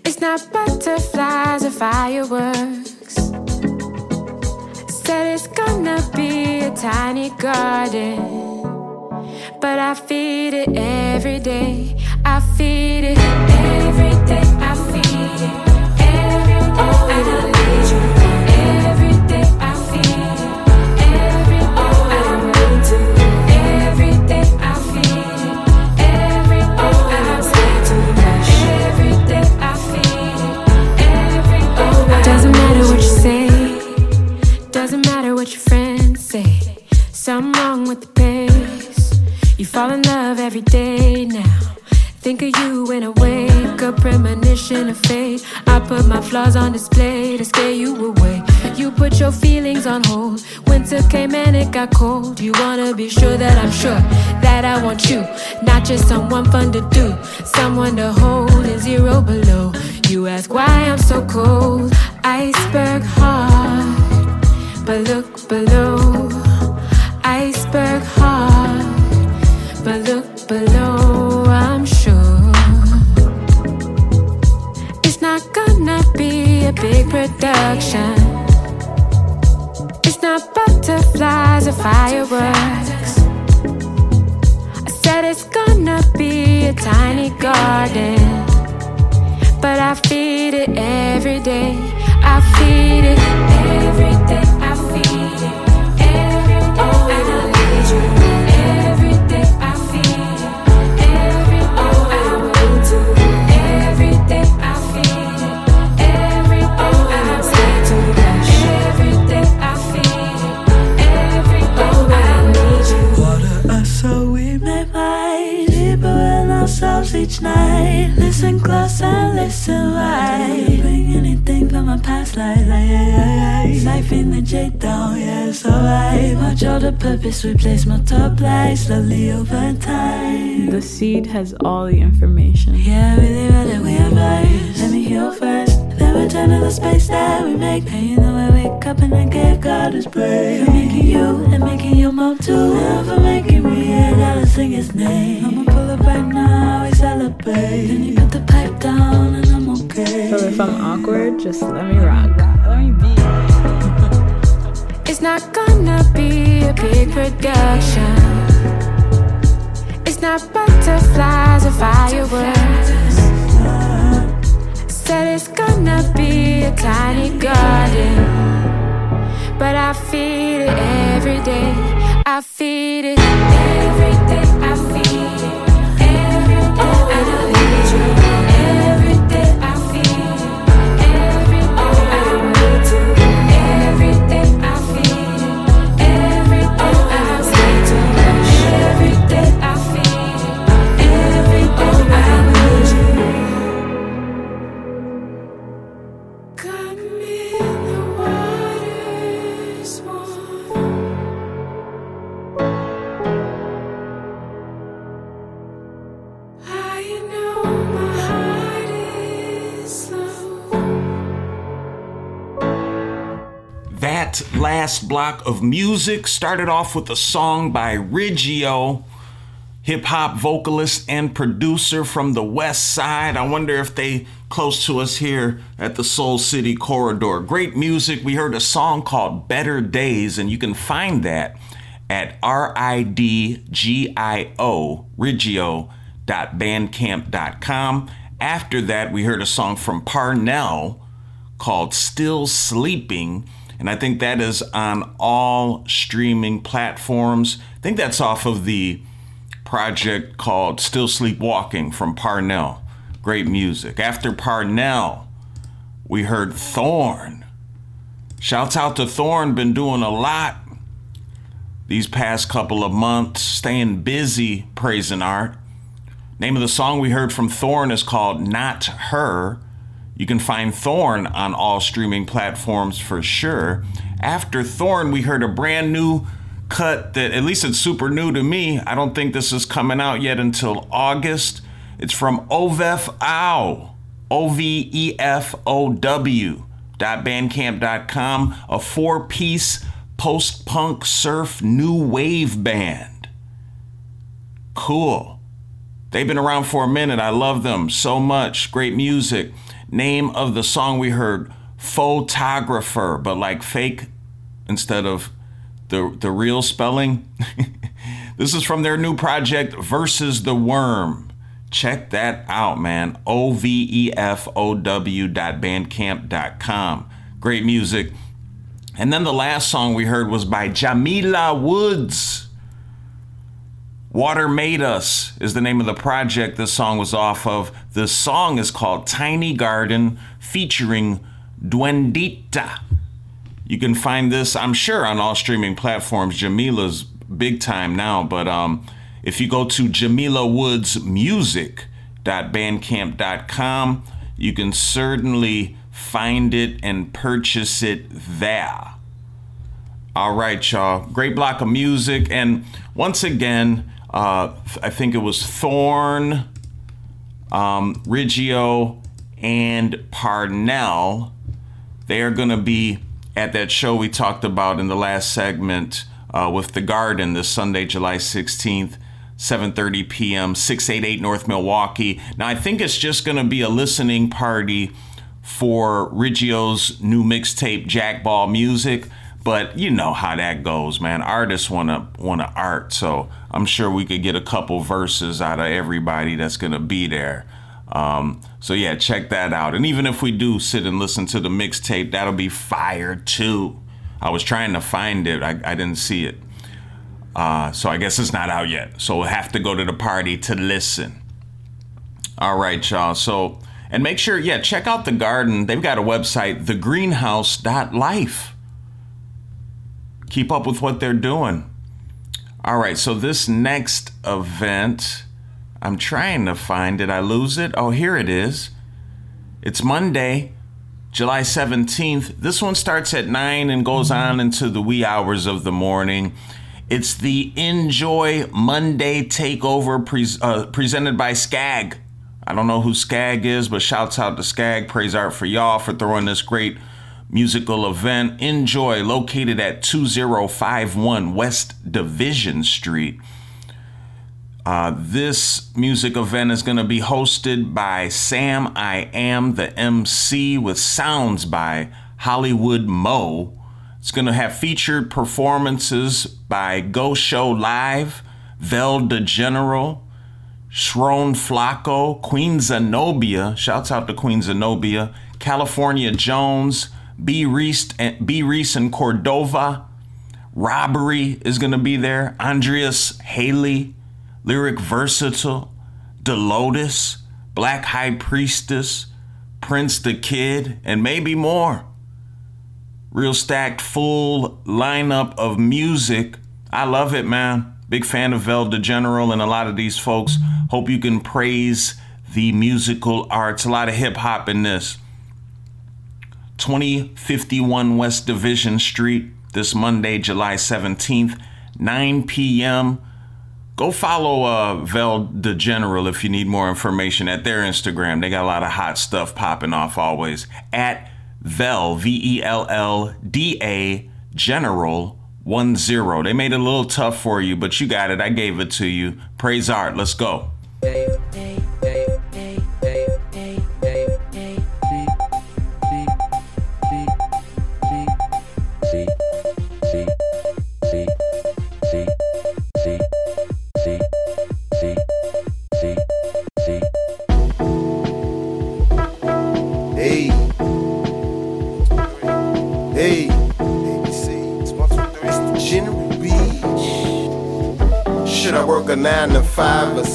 It's not butterflies or fireworks. Said it's gonna be a tiny garden. someone fun to do, someone to hold in zero below. You ask why I'm so cold, iceberg heart, but look below. has all music started off with a song by Ridgio, hip hop vocalist and producer from the West Side. I wonder if they close to us here at the Soul City Corridor. Great music. We heard a song called Better Days, and you can find that at R-I-D-G-I-O, ridgio.bandcamp.com. After that, we heard a song from Parnell called Still Sleeping. And I think that is on all streaming platforms. I think that's off of the project called Still Sleepwalking from Parnell. Great music. After Parnell, we heard Thorn. Shouts out to Thorn, been doing a lot these past couple of months, staying busy praising art. Name of the song we heard from Thorn is called Not Her. You can find Thorn on all streaming platforms for sure. After Thorn, we heard a brand new cut that, at least it's super new to me. I don't think this is coming out yet until August. It's from Ovef Ow, O V E F O W dot bandcamp.com, a four piece post punk surf new wave band. Cool. They've been around for a minute. I love them so much. Great music. Name of the song we heard, Photographer, but like fake instead of the, the real spelling. (laughs) this is from their new project, Versus the Worm. Check that out, man. O V E F O W dot bandcamp.com. Great music. And then the last song we heard was by Jamila Woods. Water Made Us is the name of the project this song was off of. The song is called Tiny Garden featuring Duendita. You can find this, I'm sure, on all streaming platforms. Jamila's big time now, but um, if you go to jamilawoodsmusic.bandcamp.com, you can certainly find it and purchase it there. All right, y'all. Great block of music. And once again, uh, I think it was Thorn, um, Ridgio, and Parnell. They are going to be at that show we talked about in the last segment uh, with the Garden this Sunday, July 16th. 7:30 p.m. 688 North Milwaukee. Now I think it's just going to be a listening party for Ridgio's new mixtape Jackball Music, but you know how that goes, man. Artists want to art, so I'm sure we could get a couple verses out of everybody that's to be there. Um, so yeah, check that out. And even if we do sit and listen to the mixtape, that'll be fire too. I was trying to find it, I, I didn't see it. Uh, so I guess it's not out yet. So we'll have to go to the party to listen. All right, y'all. So, and make sure, yeah, check out the garden. They've got a website, thegreenhouse.life. Keep up with what they're doing. All right, so this next event, I'm trying to find it. I lose it. Oh, here it is. It's Monday, July 17th. This one starts at 9 and goes on into the wee hours of the morning. It's the Enjoy Monday Takeover pre- uh, presented by Skag. I don't know who Skag is, but shouts out to Skag. Praise art for y'all for throwing this great musical event. Enjoy, located at 2051 West Division Street. Uh, this music event is going to be hosted by Sam I Am, the MC, with sounds by Hollywood Mo. It's going to have featured performances by Go Show Live, Velda General, Shron Flacco, Queen Zenobia, shouts out to Queen Zenobia, California Jones, B. Reese and, B. Reese and Cordova, Robbery is going to be there, Andreas Haley, Lyric Versatile, Delotus, Black High Priestess, Prince the Kid, and maybe more real stacked full lineup of music. I love it, man. Big fan of Vel General and a lot of these folks. Hope you can praise the musical arts. A lot of hip hop in this. 2051 West Division Street this Monday, July 17th, 9 p.m. Go follow uh, Velda General if you need more information at their Instagram. They got a lot of hot stuff popping off always. At Vel, V E L L D A, General 1 0. They made it a little tough for you, but you got it. I gave it to you. Praise art. Let's go.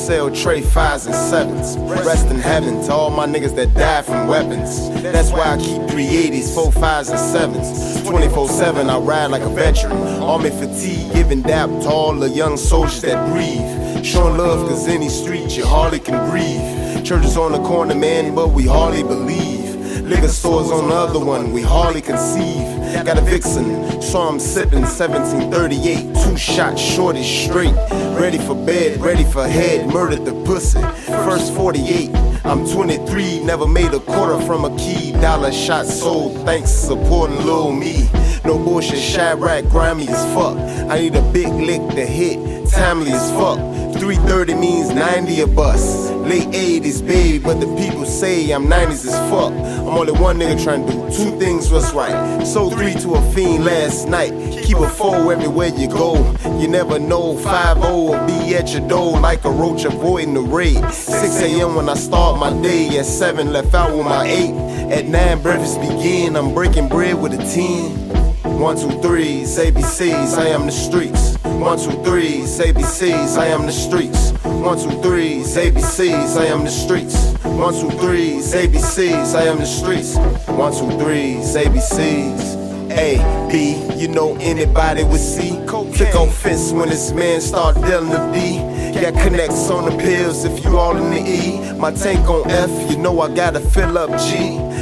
Sell tray fives and sevens? Rest in heaven to all my niggas that died from weapons. That's why I keep 380s, four fives and sevens. 24 7, I ride like a veteran. Army fatigue, giving dap to all the young soldiers that breathe. Showing love, cause any street you hardly can breathe. Churches on the corner, man, but we hardly believe. Liquor stores on the other one, we hardly conceive. Got a vixen, so I'm sipping 1738. Two shots, shorty straight. Ready for bed, ready for head, murdered the pussy. First 48. I'm 23, never made a quarter from a key. Dollar shot sold, thanks for supporting little Me. No bullshit, Chiraq, grimy as fuck. I need a big lick to hit, timely as fuck. 330 means 90 a bus. Late 80s, baby, but the people say I'm 90s as fuck. I'm only one nigga trying to do two things what's right. Sold three to a fiend last night. Keep a four everywhere you go. You never know, 5 0 will be at your door like a roach avoiding the raid. 6 a.m. when I start my day, at 7 left out with my 8. At 9 breakfast begin, I'm breaking bread with a 10. One, two, threes, ABCs, I am the streets. One, two, threes, ABCs, I am the streets. One, two, threes, ABCs, I am the streets. One, two, threes, ABCs, I am the streets. One, two, threes, ABCs. A, B, you know anybody with C. Click on fence when this man start dealing the D. Got connects on the pills if you all in the E. My tank on F, you know I gotta fill up G.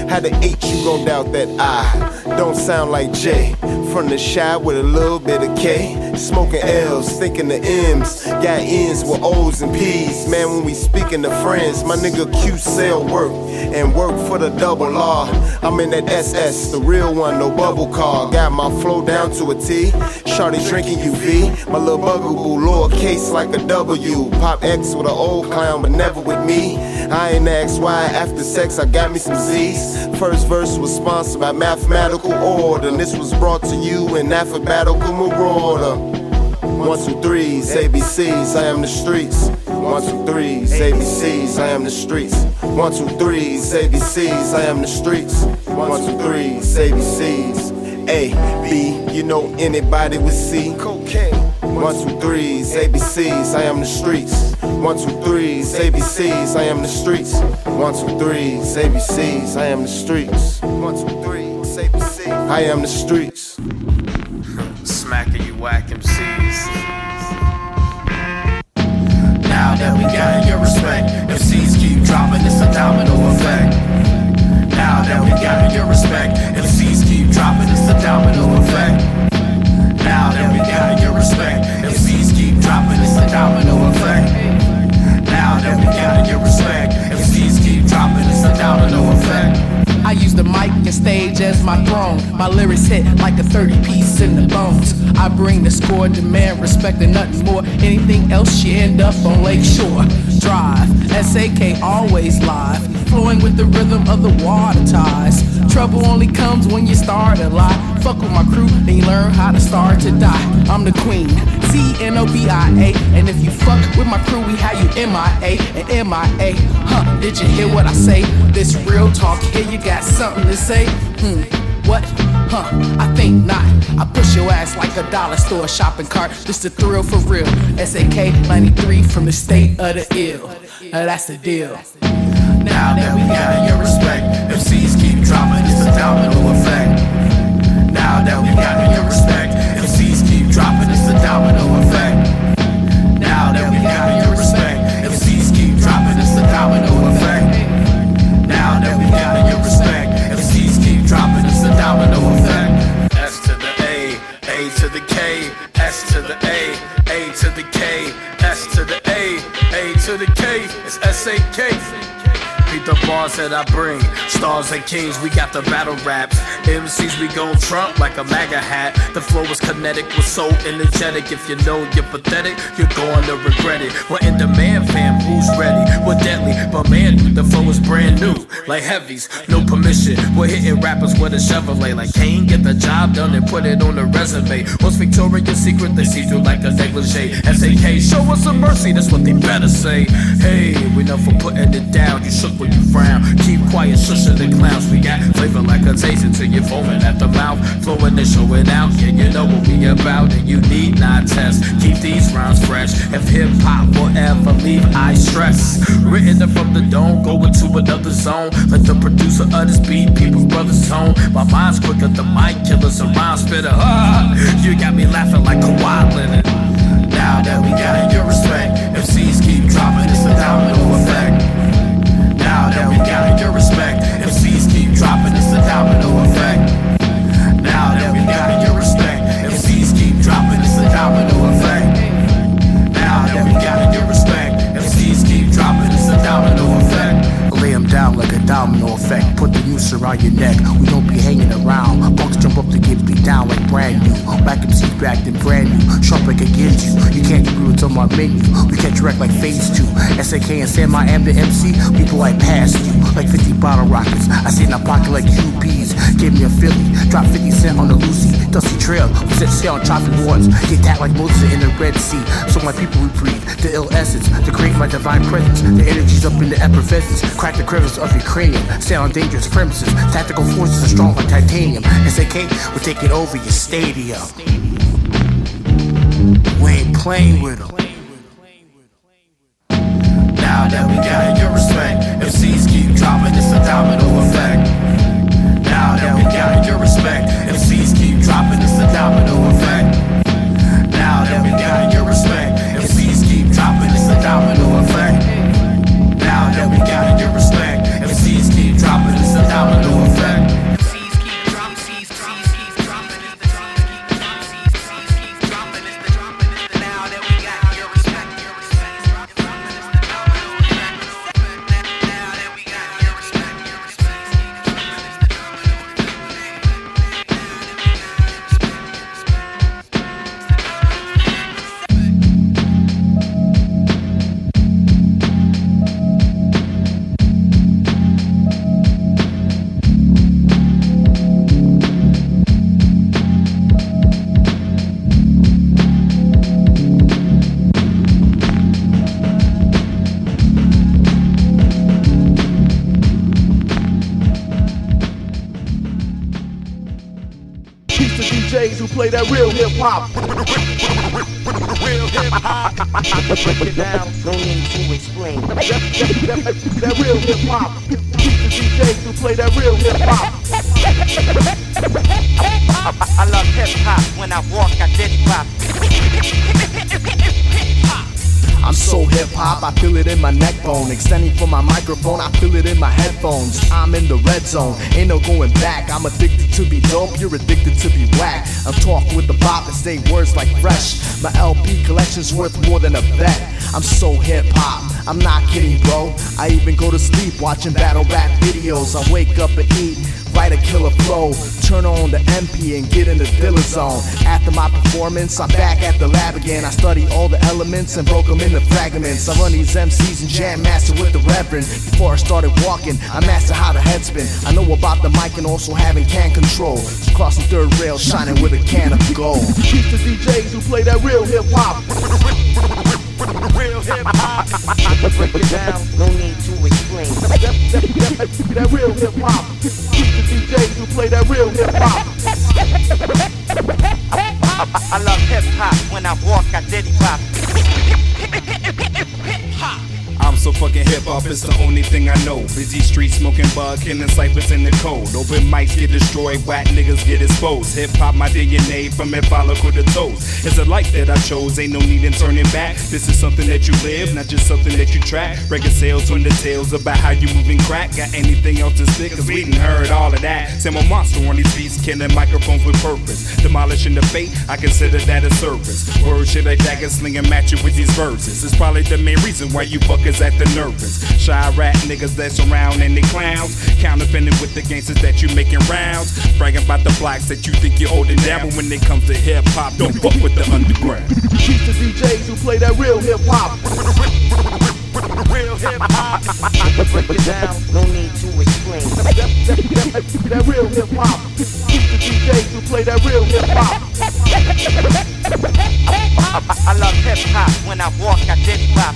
Had the H, you gon' doubt that I don't sound like J. From the Chi with a little bit of K. Smoking L's, thinking the M's. Got N's with O's and P's. Man, when we speaking to friends, my nigga Q sell work and work for the double R. I'm in that SS, the real one, no bubble car. Got my flow down to a T. Shorty drinking UV. My little bugaboo, lowercase like a W. Pop X with an old clown, but never with me. I ain't asked why after sex I got me some Z's. First verse was sponsored by Mathematical Order, and this was brought to you in alphabetical marauder. One, two, threes, ABCs, I am the streets. One, two, threes, ABCs, I am the streets. One, two, threes, ABCs, I am the streets. One, two, threes, ABCs. A, B, you know anybody with C. Cocaine. One, two, threes, ABCs, I am the streets. One, two, threes, ABCs, I am the streets. One, two, threes, ABCs, I am the streets. One, two, threes, ABCs, I am the streets. Smacking you whack that we got your respect, If MCs keep dropping, it's a domino effect. Now that we got your respect, If MCs keep dropping, it's a domino effect. Now that we got your respect, MCs keep dropping, it's a domino effect. Now that we got your respect, MCs keep dropping, it's a domino effect. I use the mic and stage as my throne. My lyrics hit like a 30 piece in the bones. I bring the score, demand respect and nothing more. Anything else, you end up on Lake Shore Drive. SAK always live, flowing with the rhythm of the water ties. Trouble only comes when you start a lie. Fuck with my crew, then you learn how to start to die. I'm the queen, C N O B I A. And if you fuck with my crew, we have you MIA and MIA. Huh, did you hear what I say? This real talk, here you got something to say? Hmm, what? Huh, I think not. I push your ass like a dollar store shopping cart. Just a thrill for real. SAK 93 from the state of the ill. Uh, that's the deal. Now that we got your respect, MCs keep dropping, it's a domino effect. Now that we got your respect, MCs keep dropping, it's a domino effect. Now that we got your respect, MCs keep dropping, it's a domino effect. Now that we got your respect, MCs keep dropping, it's a domino effect. S to the A, A to the K, S to the A, A to the K, S to the A, A to the K, it's S-A-K. Beat the bars that I bring, stars and kings, we got the battle raps. MCs, we gon' trump like a MAGA hat. The flow is kinetic, we're so energetic. If you know you're pathetic, you're going to regret it. We're in demand, fam, who's ready? We're deadly, but man, the flow is brand new, like heavies, no permission. We're hitting rappers with a Chevrolet, like Kane, get the job done and put it on the resume. What's Victoria's Secret? They see through like a negligee. SAK, show us some mercy, that's what they better say. Hey, we know for putting it down, you shook when you frown. Keep quiet, shushing the clowns. We got flavor like a taste until you're foaming at the mouth. Flowing and showing out, yeah, you know what we about. And you need not test. Keep these rounds fresh. If hip hop will ever leave, I stress. Written up from the dome, go into another zone. Let the producer of this beat, people's brothers tone. My mind's quicker, the mic killers, a rhyme spitter. Ah, (laughs) you got me laughing like Kawhi Leonard. Now that we got your respect, MCs keep dropping, it's a domino effect. Now that we got your respect, MCs keep dropping, it's a domino effect. Now that we got your respect, MCs keep dropping, it's a domino effect. Now that we got your respect, MCs keep dropping, it's a domino effect. Lay 'em down like a domino effect. Put the noose around your neck. We don't be hanging around. Punks jump up to get beat down like brand new. Back MC back then brand new. Sharp like against you. You can't get rules on my menu. We catch wreck like phase two. SAK and Sam, I am the MC. People like past you. Like 50 bottle rockets. I sit in a pocket like QPs. Give me a Philly. Drop 50 cent on the Lucy. Dusty Trail. We set sail on chopping boards. Get that like Moses in the Red Sea. So my people we breathe. The ill essence. To create my divine presence. The energy's up in the effervescence. Crack the crevice of your cranium. Stand on dangerous premises. Tactical forces are strong like titanium. SAK, we're taking over your stadium. We ain't playing with them. Now that we got your respect, MCs keep dropping, it's a domino effect. Now that we got your respect, MCs keep dropping, it's a domino effect. Hop. Real hip hop. Break it down, no need to explain. That, that, that, that real hip hop. DJs who play that real hip hop. I love hip hop. When I walk, I did pop. I'm so hip hop, I feel it in my neck bone. Extending from my microphone, I feel it in my headphones. I'm in the red zone, ain't no going back. I'm addicted to be dope, you're addicted to be whack. I'm talking with the bop and say words like fresh. My LP collection's worth more than a bet. I'm so hip hop, I'm not kidding, bro. I even go to sleep watching battle rap videos. I wake up and eat, write a killer flow. Turn on the MP and get in the Dilla zone. After my performance, I'm back at the lab again. I study all the elements and broke them into fragments. I run these MCs and jam master with the reverend. Before I started walking, I mastered how to head spin. I know about the mic and also having can control. Crossing third rail, shining with a can of gold. Peace to DJs who play that real hip hop. Real hip hop. Break it down, no need That, that, that, that real hip hop. To DJs who play that real hip hop. I love hip hop. When I walk, I did pop. So fucking hip hop, is the only thing I know. Busy street smoking bud, killing ciphers in the cold. Open mics get destroyed, whack niggas get exposed. Hip hop, my DNA from head follicle to toes. It's a life that I chose, ain't no need in turning back. This is something that you live, not just something that you track. Record sales on the tales about how you moving crack. Got anything else to spit, cause we done heard all of that. Sam a monster on these beats, killing microphones with purpose. Demolishing the fate, I consider that a service. Word shit like dagger slinging, matching with these verses. It's probably the main reason why you fuckers acting nervous. Shy rat niggas that around and they clowns. Counterfeiting with the gangsters that you making rounds. Bragging about the blacks that you think you're holding down. But when it comes to hip hop, don't fuck with the underground. Peace the DJs who play that real hip hop. Real hip hop. Break it down, no need to explain. That, that, that, that real hip hop. Peace the DJs who play that real hip hop. I love hip hop. When I walk, I did pop.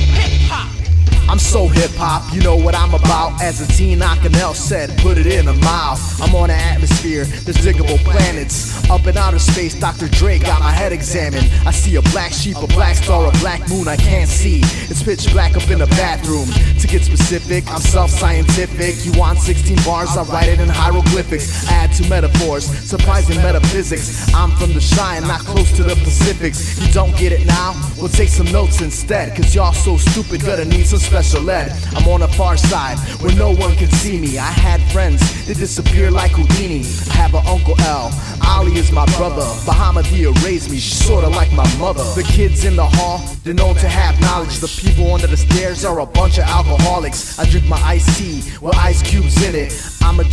I'm so hip hop, you know what I'm about. As a teen, Knockin' L said, put it in a mouth. I'm on an atmosphere here. There's Digable Planets. Up in outer space, Dr. Dre got my head examined. I see a black sheep, a black star, a black moon I can't see. It's pitch black up in the bathroom. To get specific, I'm self scientific. You want 16 bars, I write it in hieroglyphics. Add two metaphors, surprising metaphysics. I'm from the Shine, not close to the Pacifics. You don't get it now? We'll take some notes instead. Cause y'all so stupid, gonna need some special ed. I'm on the far side where no one can see me. I had friends that disappear like Houdini. I have an Uncle L. Ali is my brother. Bahamadia raised me, she's sorta like my mother. The kids in the hall, they're known to have knowledge. The people under the stairs are a bunch of alcoholics. I drink my iced tea with ice cubes in it. I'm a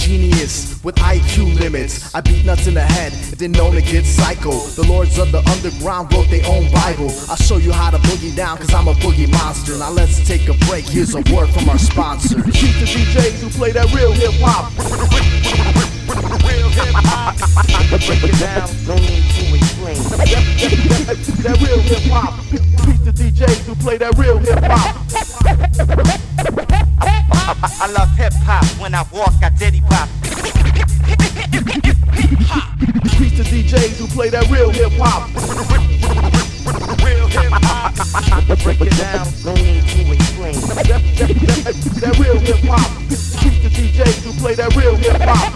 genius with IQ limits. I beat nuts in the head they're known to get psycho. The lords of the underground wrote their own Bible. I'll show you how to boogie down, cause I'm a boogie monster. Now let's take a break. Here's a word from our sponsor. (laughs) Keep the DJs who play that real hip hop. Real hip hop. Break it down, no need to explain. That real hip hop. Keep the DJs who play that real hip hop. I love hip hop. When I walk, I diddy pop. Keep the DJs who play that real hip hop. Real hip hop. Break it down, no need to explain. That real hip hop. Keep the DJs who play that real hip hop.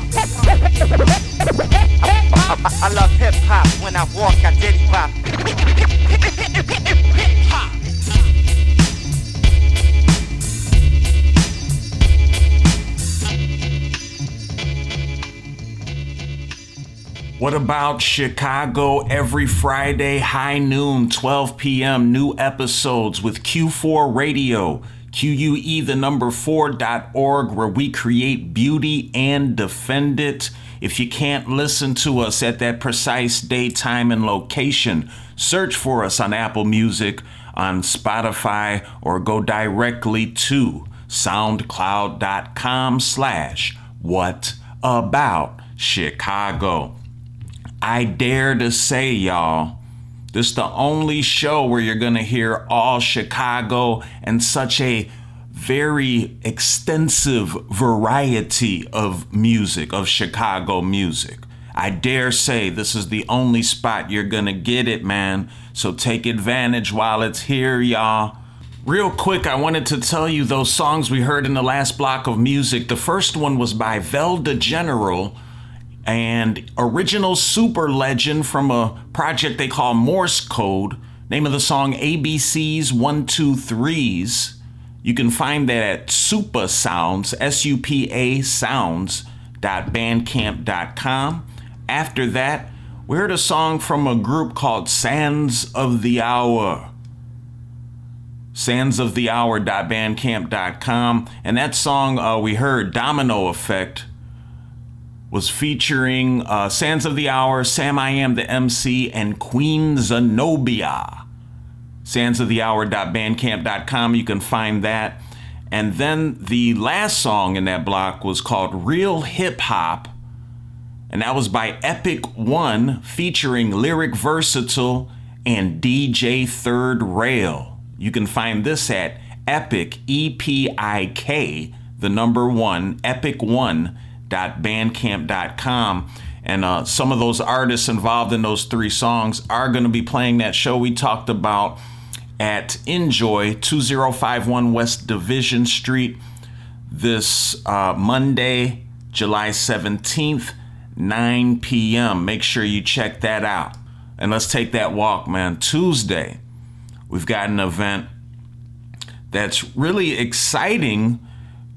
I love hip hop. When I walk, I diddy pop. What about Chicago every Friday, high noon, 12 p.m., new episodes with Que4 Radio, QUE the number 4.org, where we create beauty and defend it. If you can't listen to us at that precise day, time, and location, search for us on Apple Music, on Spotify, or go directly to soundcloud.com slash what about Chicago. I dare to say, y'all, this is the only show where you're going to hear all Chicago and such a very extensive variety of music, of Chicago music. I dare say this is the only spot you're going to get it, man. So take advantage while it's here, y'all. Real quick, I wanted to tell you those songs we heard in the last block of music. The first one was by Velda General and original super legend from a project they call Morse Code. Name of the song ABC's 123s. You can find that at Supa Sounds, S U P A Sounds.bandcamp.com. After that, we heard a song from a group called Sands of the Hour. Sands of the Hour.bandcamp.com. And that song uh, we heard, Domino Effect, was featuring uh, Sands of the Hour, Sam I Am the MC, and Queen Zenobia. Sands of the Hour.bandcamp.com, you can find that. And then the last song in that block was called Real Hip Hop, and that was by Epik One featuring Lyric Versatile and DJ Third Rail. You can find this at Epik, E P I K, the number one, Epik One bandcamp.com and uh, some of those artists involved in those three songs are going to be playing that show we talked about at enjoy 2051 west division street this uh, monday july 17th 9 p.m make sure you check that out. And let's take that walk man. Tuesday we've got an event that's really exciting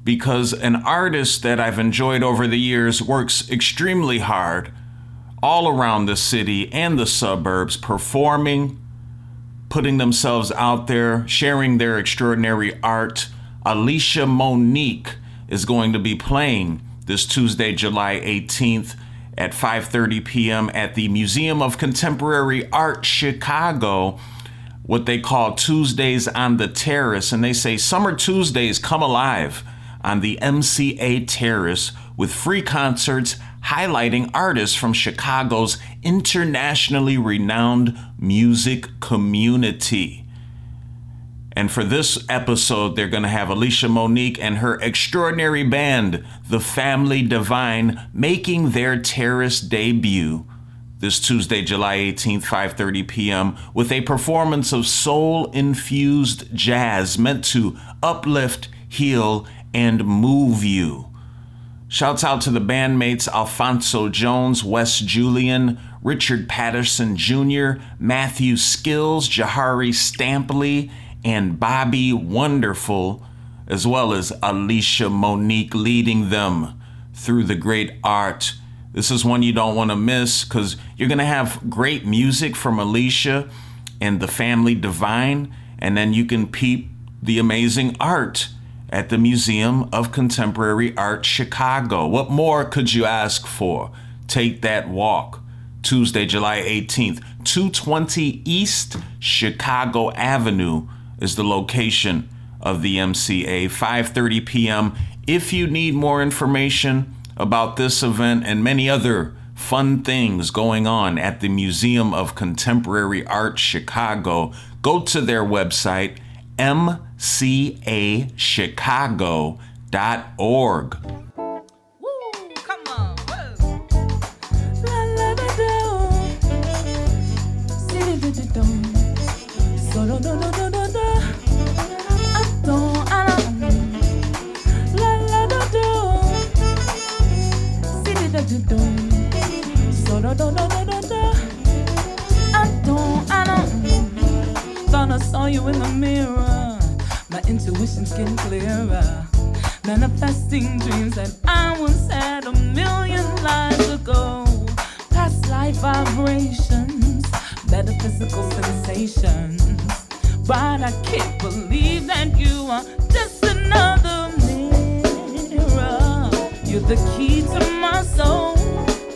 because an artist that I've enjoyed over the years works extremely hard all around the city and the suburbs, performing, putting themselves out there, sharing their extraordinary art. Alicia Monique is going to be playing this Tuesday, July 18th at 5:30 p.m. at the Museum of Contemporary Art Chicago what they call Tuesdays on the Terrace and they say summer Tuesdays come alive on the MCA Terrace with free concerts highlighting artists from Chicago's internationally renowned music community. And for this episode, they're going to have Alicia Monique and her extraordinary band, The Family Divine, making their terrace debut this Tuesday, July 18th, 5:30 p.m. with a performance of soul-infused jazz meant to uplift, heal, and move you. Shouts out to the bandmates Alfonso Jones, Wes Julian, Richard Patterson Jr., Matthew Skills, Jahari Stampley, and Bobby Wonderful, as well as Alicia Monique leading them through the great art. This is one you don't want to miss because you're going to have great music from Alicia and the Family Divine, and then you can peep the amazing art at the Museum of Contemporary Art Chicago. What more could you ask for? Take that walk. Tuesday, July 18th, 220 East Chicago Avenue is the location of the MCA, 5:30 p.m. If you need more information about this event and many other fun things going on at the Museum of Contemporary Art Chicago, go to their website mcachicago.org. saw you in the mirror. My intuition's getting clearer. Manifesting dreams that I once had a million lives ago. Past life vibrations, metaphysical sensations. But I can't believe that you are just another mirror. You're the key to my soul.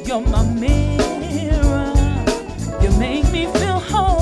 You're my mirror. You make me feel whole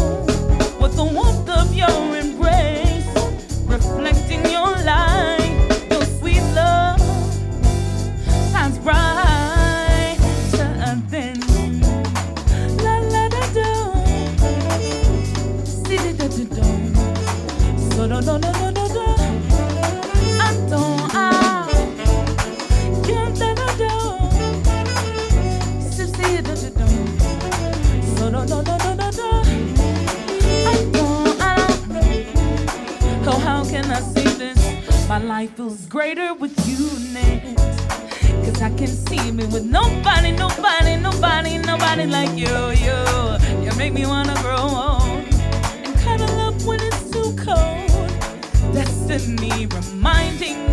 life feels greater with you next. Cause I can see me with nobody, nobody, nobody, nobody like you, you. You make me wanna grow old and cuddle up when it's too cold. Destiny reminding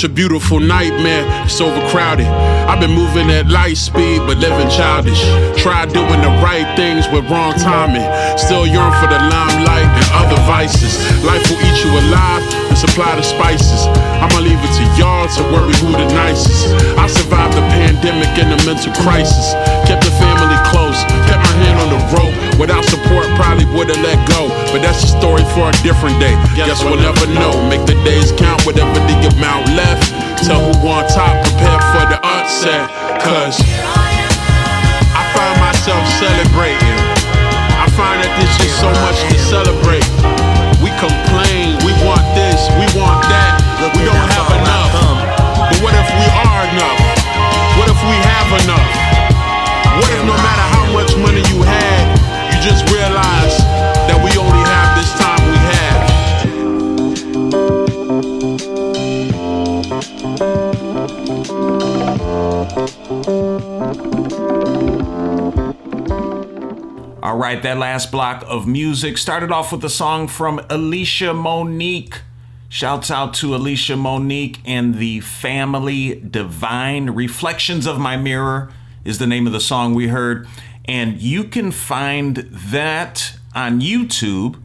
such a beautiful nightmare, it's overcrowded. I've been moving at light speed, but living childish. Try doing the right things with wrong timing. Still yearn for the limelight and other vices. Life will eat you alive and supply the spices. I'ma leave it to y'all to worry who the nicest. I survived the pandemic and the mental crisis. Kept the family close, kept my hand on the rope. Without support, probably would've let go. But that's a story for a different day. Guess we'll never know. Make the days count, whatever the amount left. Tell who on top, prepare for the upset. Cause I find myself celebrating. I find that there's just so much to celebrate. We complain, we want this, we want that. We don't have enough. But what if we are enough? What if we have enough? What if no matter how much money you had, just realize that we only have this time we have? All right, that last block of music started off with a song from Alicia Monique. Shouts out to Alicia Monique and the family divine. Reflections of My Mirror is the name of the song we heard. And you can find that on YouTube.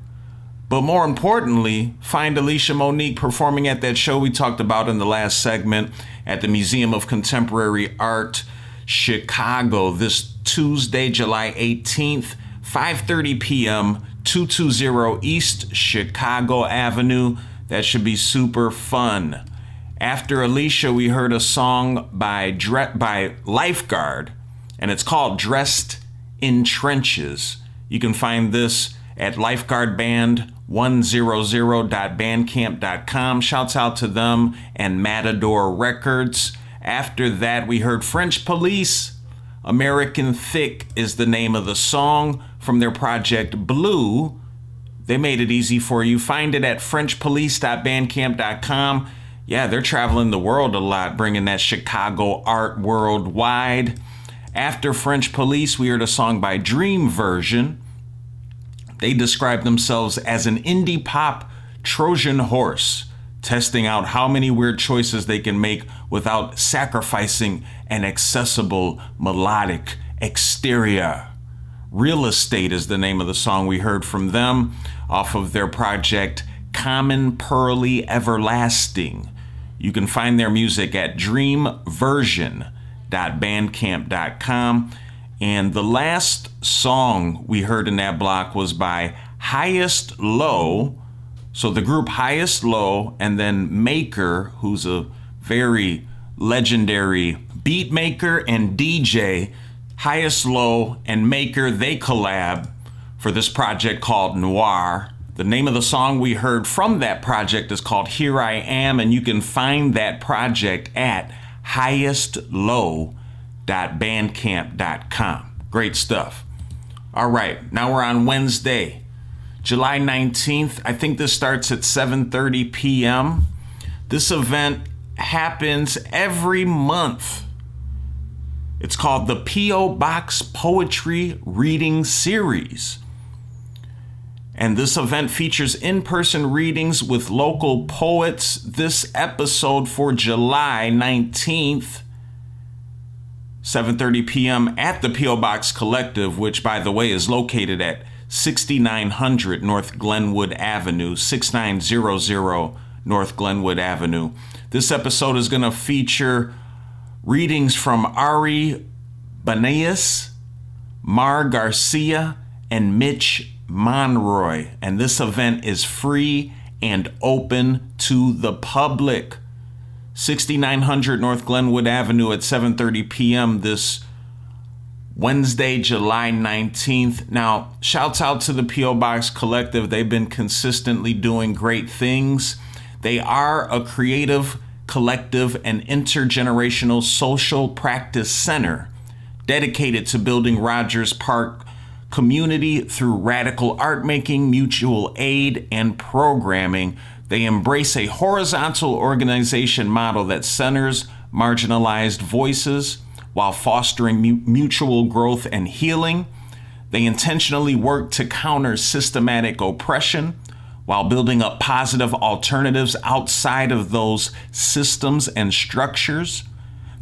But more importantly, find Alicia Monique performing at that show we talked about in the last segment at the Museum of Contemporary Art, Chicago, this Tuesday, July 18th, 5:30 p.m., 220 East Chicago Avenue. That should be super fun. After Alicia, we heard a song by Dre- by Lifeguard, and it's called "Dressed in Trenches." You can find this at lifeguardband100.bandcamp.com. Shouts out to them and Matador Records. After that, we heard French Police. American Thick is the name of the song from their project Blue. They made it easy for you. Find it at FrenchPolice.bandcamp.com. Yeah, they're traveling the world a lot, bringing that Chicago art worldwide. After French Police, we heard a song by Dream Version. They describe themselves as an indie pop Trojan horse, testing out how many weird choices they can make without sacrificing an accessible melodic exterior. Real Estate is the name of the song we heard from them off of their project Common Pearly Everlasting. You can find their music at dreamversion.bandcamp.com. And the last song we heard in that block was by Highest Low. So the group Highest Low, and then Maker, who's a very legendary beat maker and DJ. Highest Low and Maker, they collab for this project called Noir. The name of the song we heard from that project is called Here I Am, and you can find that project at highestlow.bandcamp.com. Great stuff. All right, now we're on Wednesday, July 19th. I think this starts at 7:30 p.m. This event happens every month. It's called the P.O. Box Poetry Reading Series. And this event features in person readings with local poets. This episode for July 19th, 7:30 p.m. at the PO Box Collective, which by the way is located at 6900 North Glenwood Avenue, 6900 North Glenwood Avenue. This episode is going to feature readings from Ari Banais, Mar Garcia, and Mitch Monroy. And this event is free and open to the public. 6900 North Glenwood Avenue at 7:30 p.m. this Wednesday, July 19th. Now, shouts out to the PO Box Collective. They've been consistently doing great things. They are a creative, collective, and intergenerational social practice center dedicated to building Rogers Park community through radical art making, mutual aid, and programming. They embrace a horizontal organization model that centers marginalized voices while fostering mu- mutual growth and healing. They intentionally work to counter systematic oppression while building up positive alternatives outside of those systems and structures.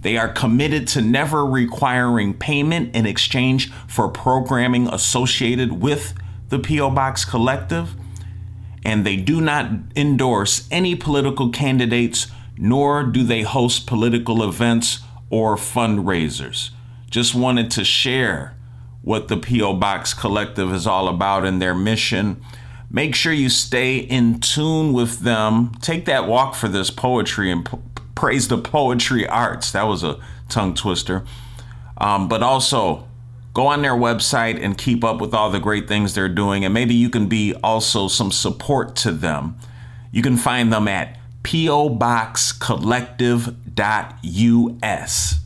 They are committed to never requiring payment in exchange for programming associated with the P.O. Box Collective, and they do not endorse any political candidates, nor do they host political events or fundraisers. Just wanted to share what the P.O. Box Collective is all about and their mission. Make sure you stay in tune with them. Take that walk for this poetry and praise the poetry arts. That was a tongue twister. Um, but also, go on their website and keep up with all the great things they're doing. And maybe you can be also some support to them. You can find them at poboxcollective.us.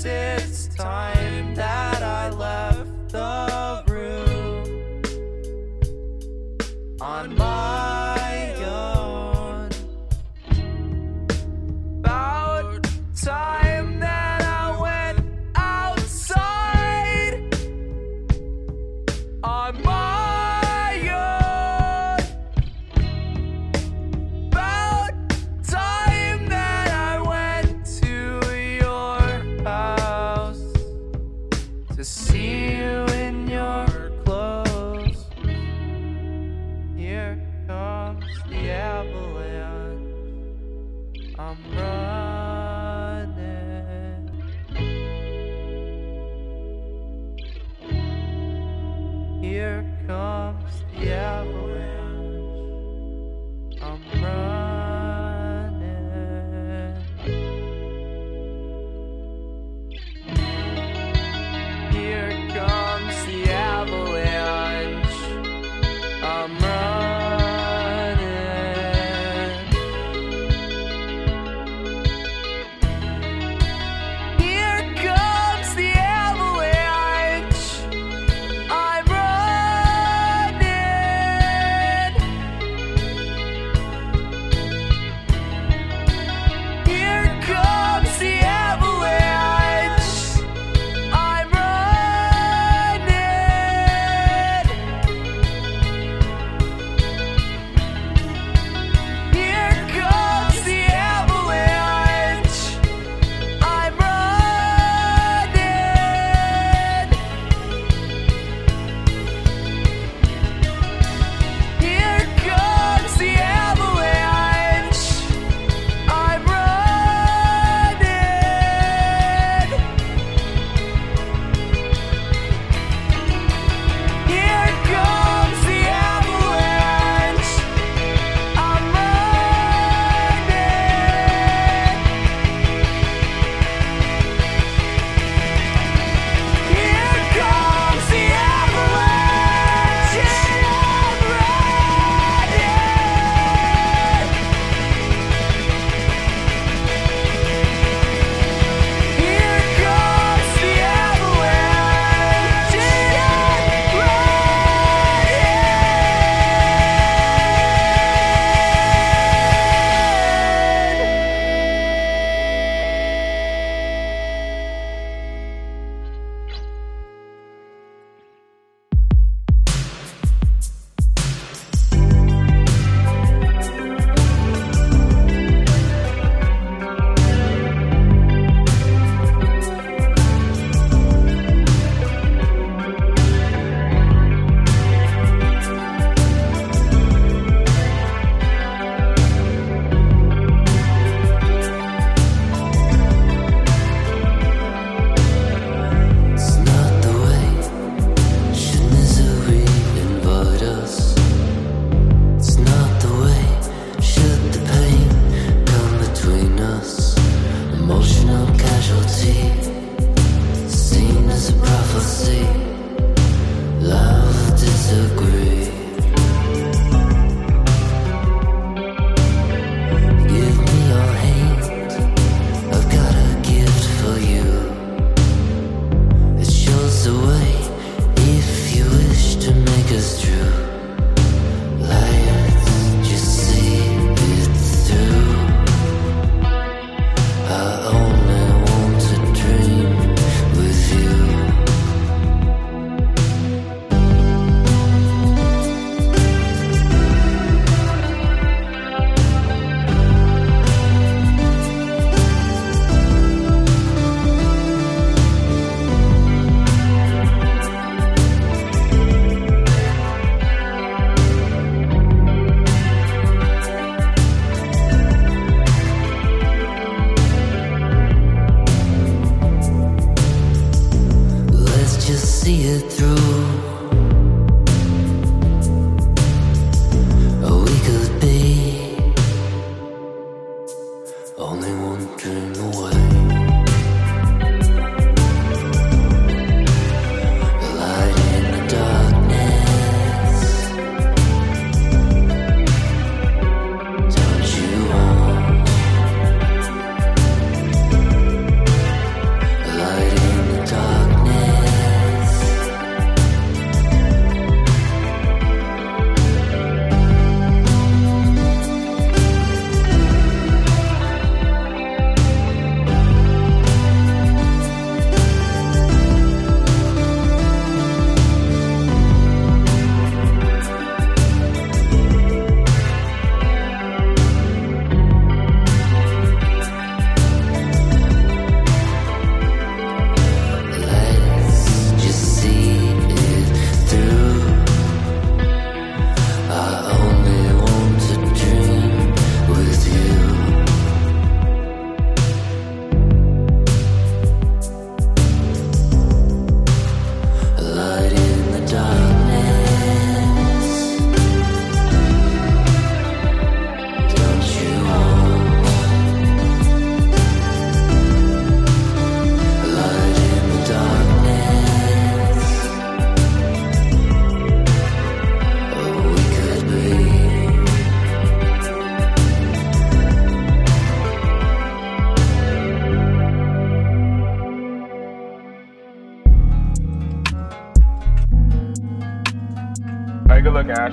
said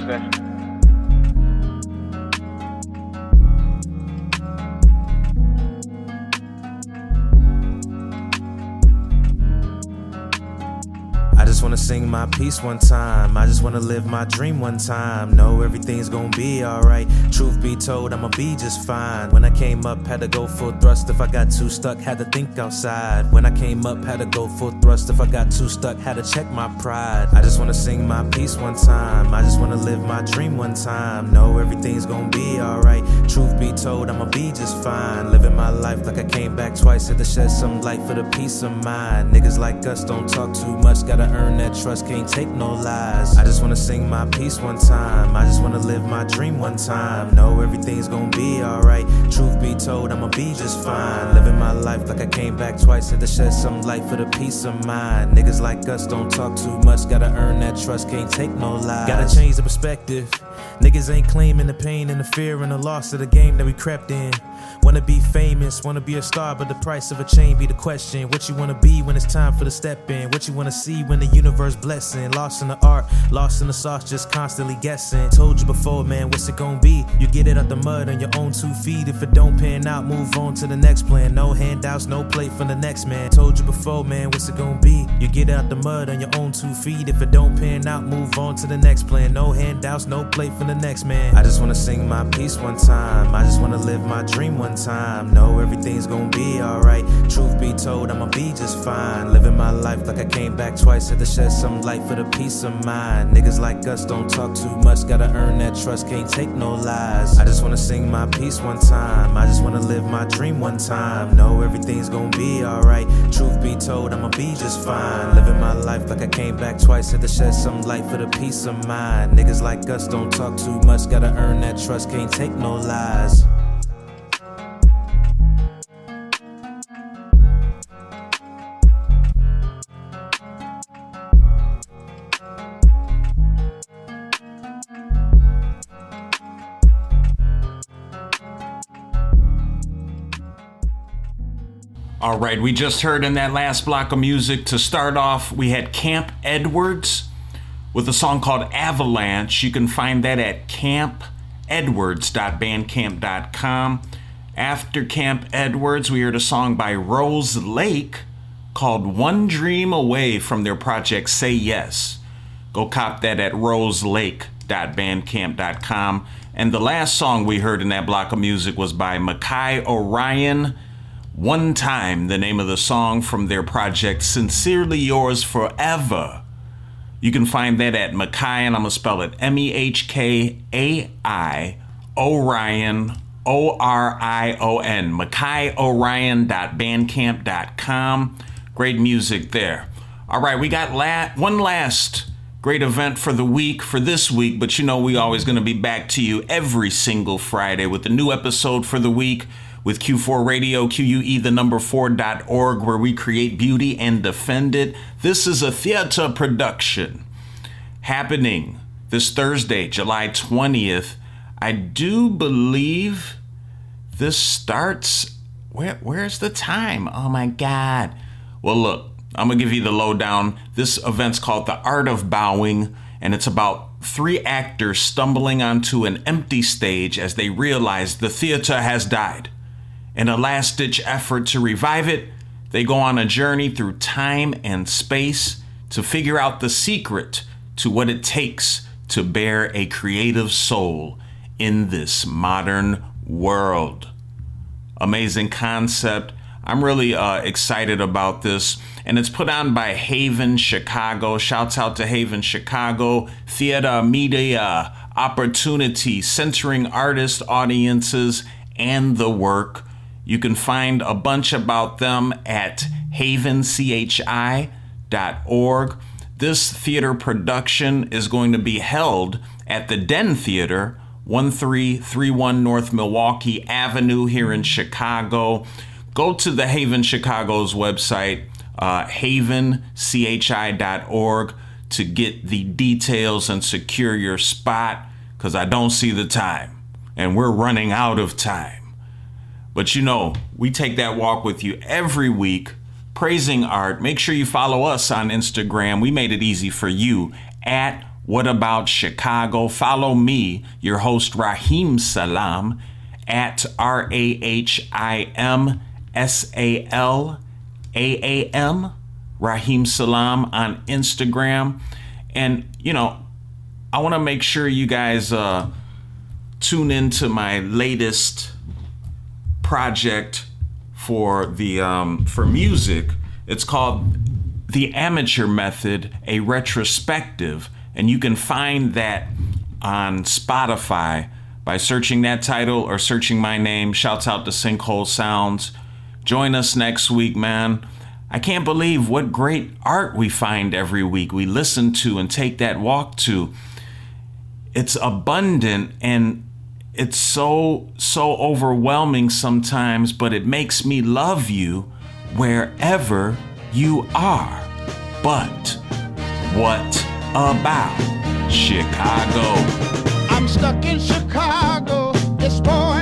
Hey, good one time. I just wanna live my dream one time. Know everything's gonna be alright. Truth be told, I'ma be just fine. When I came up, had to go full thrust. If I got too stuck, had to think outside. When I came up, had to go full thrust. If I got too stuck, had to check my pride. I just wanna sing my piece one time. I just wanna live my dream one time. Know everything's gonna be alright. Truth be told, I'ma be just fine. Living my life like I came back twice. Had to shed some light for the peace of mind. Niggas like us don't talk too much. Gotta earn that trust, can't take no lies. I just wanna sing my piece one time. I just wanna live my dream one time. Know everything's gonna be alright. Truth be told, I'ma be just fine. Living my life like I came back twice. Had to shed some light for the peace of mind. Niggas like us don't talk too much. Gotta earn that trust, can't take no lies. Gotta change the perspective. Niggas ain't claiming the pain and the fear and the loss of the game that we crept in. Wanna be famous, wanna be a star, but the price of a chain be the question. What you wanna be when it's time for the step in? What you wanna see when the universe blessing? Lost in the art, lost in the sauce, just constantly guessing. Told you before, man, what's it gonna be? You get it out the mud on your own two feet. If it don't pan out, move on to the next plan. No handouts, no plate from the next man. Told you before, man, what's it gonna be? You get it out the mud on your own two feet. If it don't pan out, move on to the next plan. No handouts, no plate from the next man. I just wanna sing my piece one time. I just wanna live my dream one time. Know everything's gonna be alright. Truth be told, I'ma be just fine. Living my life like I came back twice. Had to shed some light for the peace of mind. Niggas like us don't talk too much. Gotta earn that trust, can't take no lies. I just wanna sing my piece one time. I just wanna live my dream one time. Know everything's gonna be alright. Truth be told, I'ma be just fine. Living my life like I came back twice. Had to shed some light for the peace of mind. Niggas like us don't talk too much. Gotta earn that trust, can't take no lies. All right, we just heard in that last block of music to start off, we had Camp Edwards with a song called Avalanche. You can find that at campedwards.bandcamp.com. After Camp Edwards, we heard a song by Rose Lake called One Dream Away from their project Say Yes. Go cop that at roselake.bandcamp.com. And the last song we heard in that block of music was by Mehkai Orion. One Time, the name of the song from their project Sincerely Yours Forever. You can find that at Mehkai, and I'm going to spell it M E H K A I Orion, O R I O N, MehkaiOrion.bandcamp.com. Great music there. All right, we got la- one last great event for the week, for this week, but you know we always going to be back to you every single Friday with a new episode for the week with Que4 Radio, QUE the number 4.org, where we create beauty and defend it. This is a theater production happening this Thursday, July 20th. I do believe this starts. Where, where's the time? Oh my God. Well, look, I'm going to give you the lowdown. This event's called The Art of Bowing, and it's about three actors stumbling onto an empty stage as they realize the theater has died. In a last ditch effort to revive it, they go on a journey through time and space to figure out the secret to what it takes to bear a creative soul in this modern world. Amazing concept. I'm really uh, excited about this. And it's put on by Haven Chicago. Shouts out to Haven Chicago. Theater Media Opportunity, centering artists, audiences, and the work. You can find a bunch about them at havenchi.org. This theater production is going to be held at the Den Theater, 1331 North Milwaukee Avenue here in Chicago. Go to the Haven Chicago's website, uh, havenchi.org, to get the details and secure your spot because I don't see the time and we're running out of time. But you know, we take that walk with you every week, praising art. Make sure you follow us on Instagram. We made it easy for you at What About Chicago. Follow me, your host, Rahim Salaam, at R A H I M S A L A A M, Rahim Salaam on Instagram. And, you know, I want to make sure you guys uh, tune into my latest project for the um, for music. It's called the Amateur Method, a retrospective, and you can find that on Spotify by searching that title or searching my name. Shouts out to Sinkhole Sounds. Join us next week, man. I can't believe what great art we find every week. We listen to and take that walk to. It's abundant and it's so so overwhelming sometimes, but it makes me love you wherever you are. But what about Chicago? I'm stuck in Chicago. It's pouring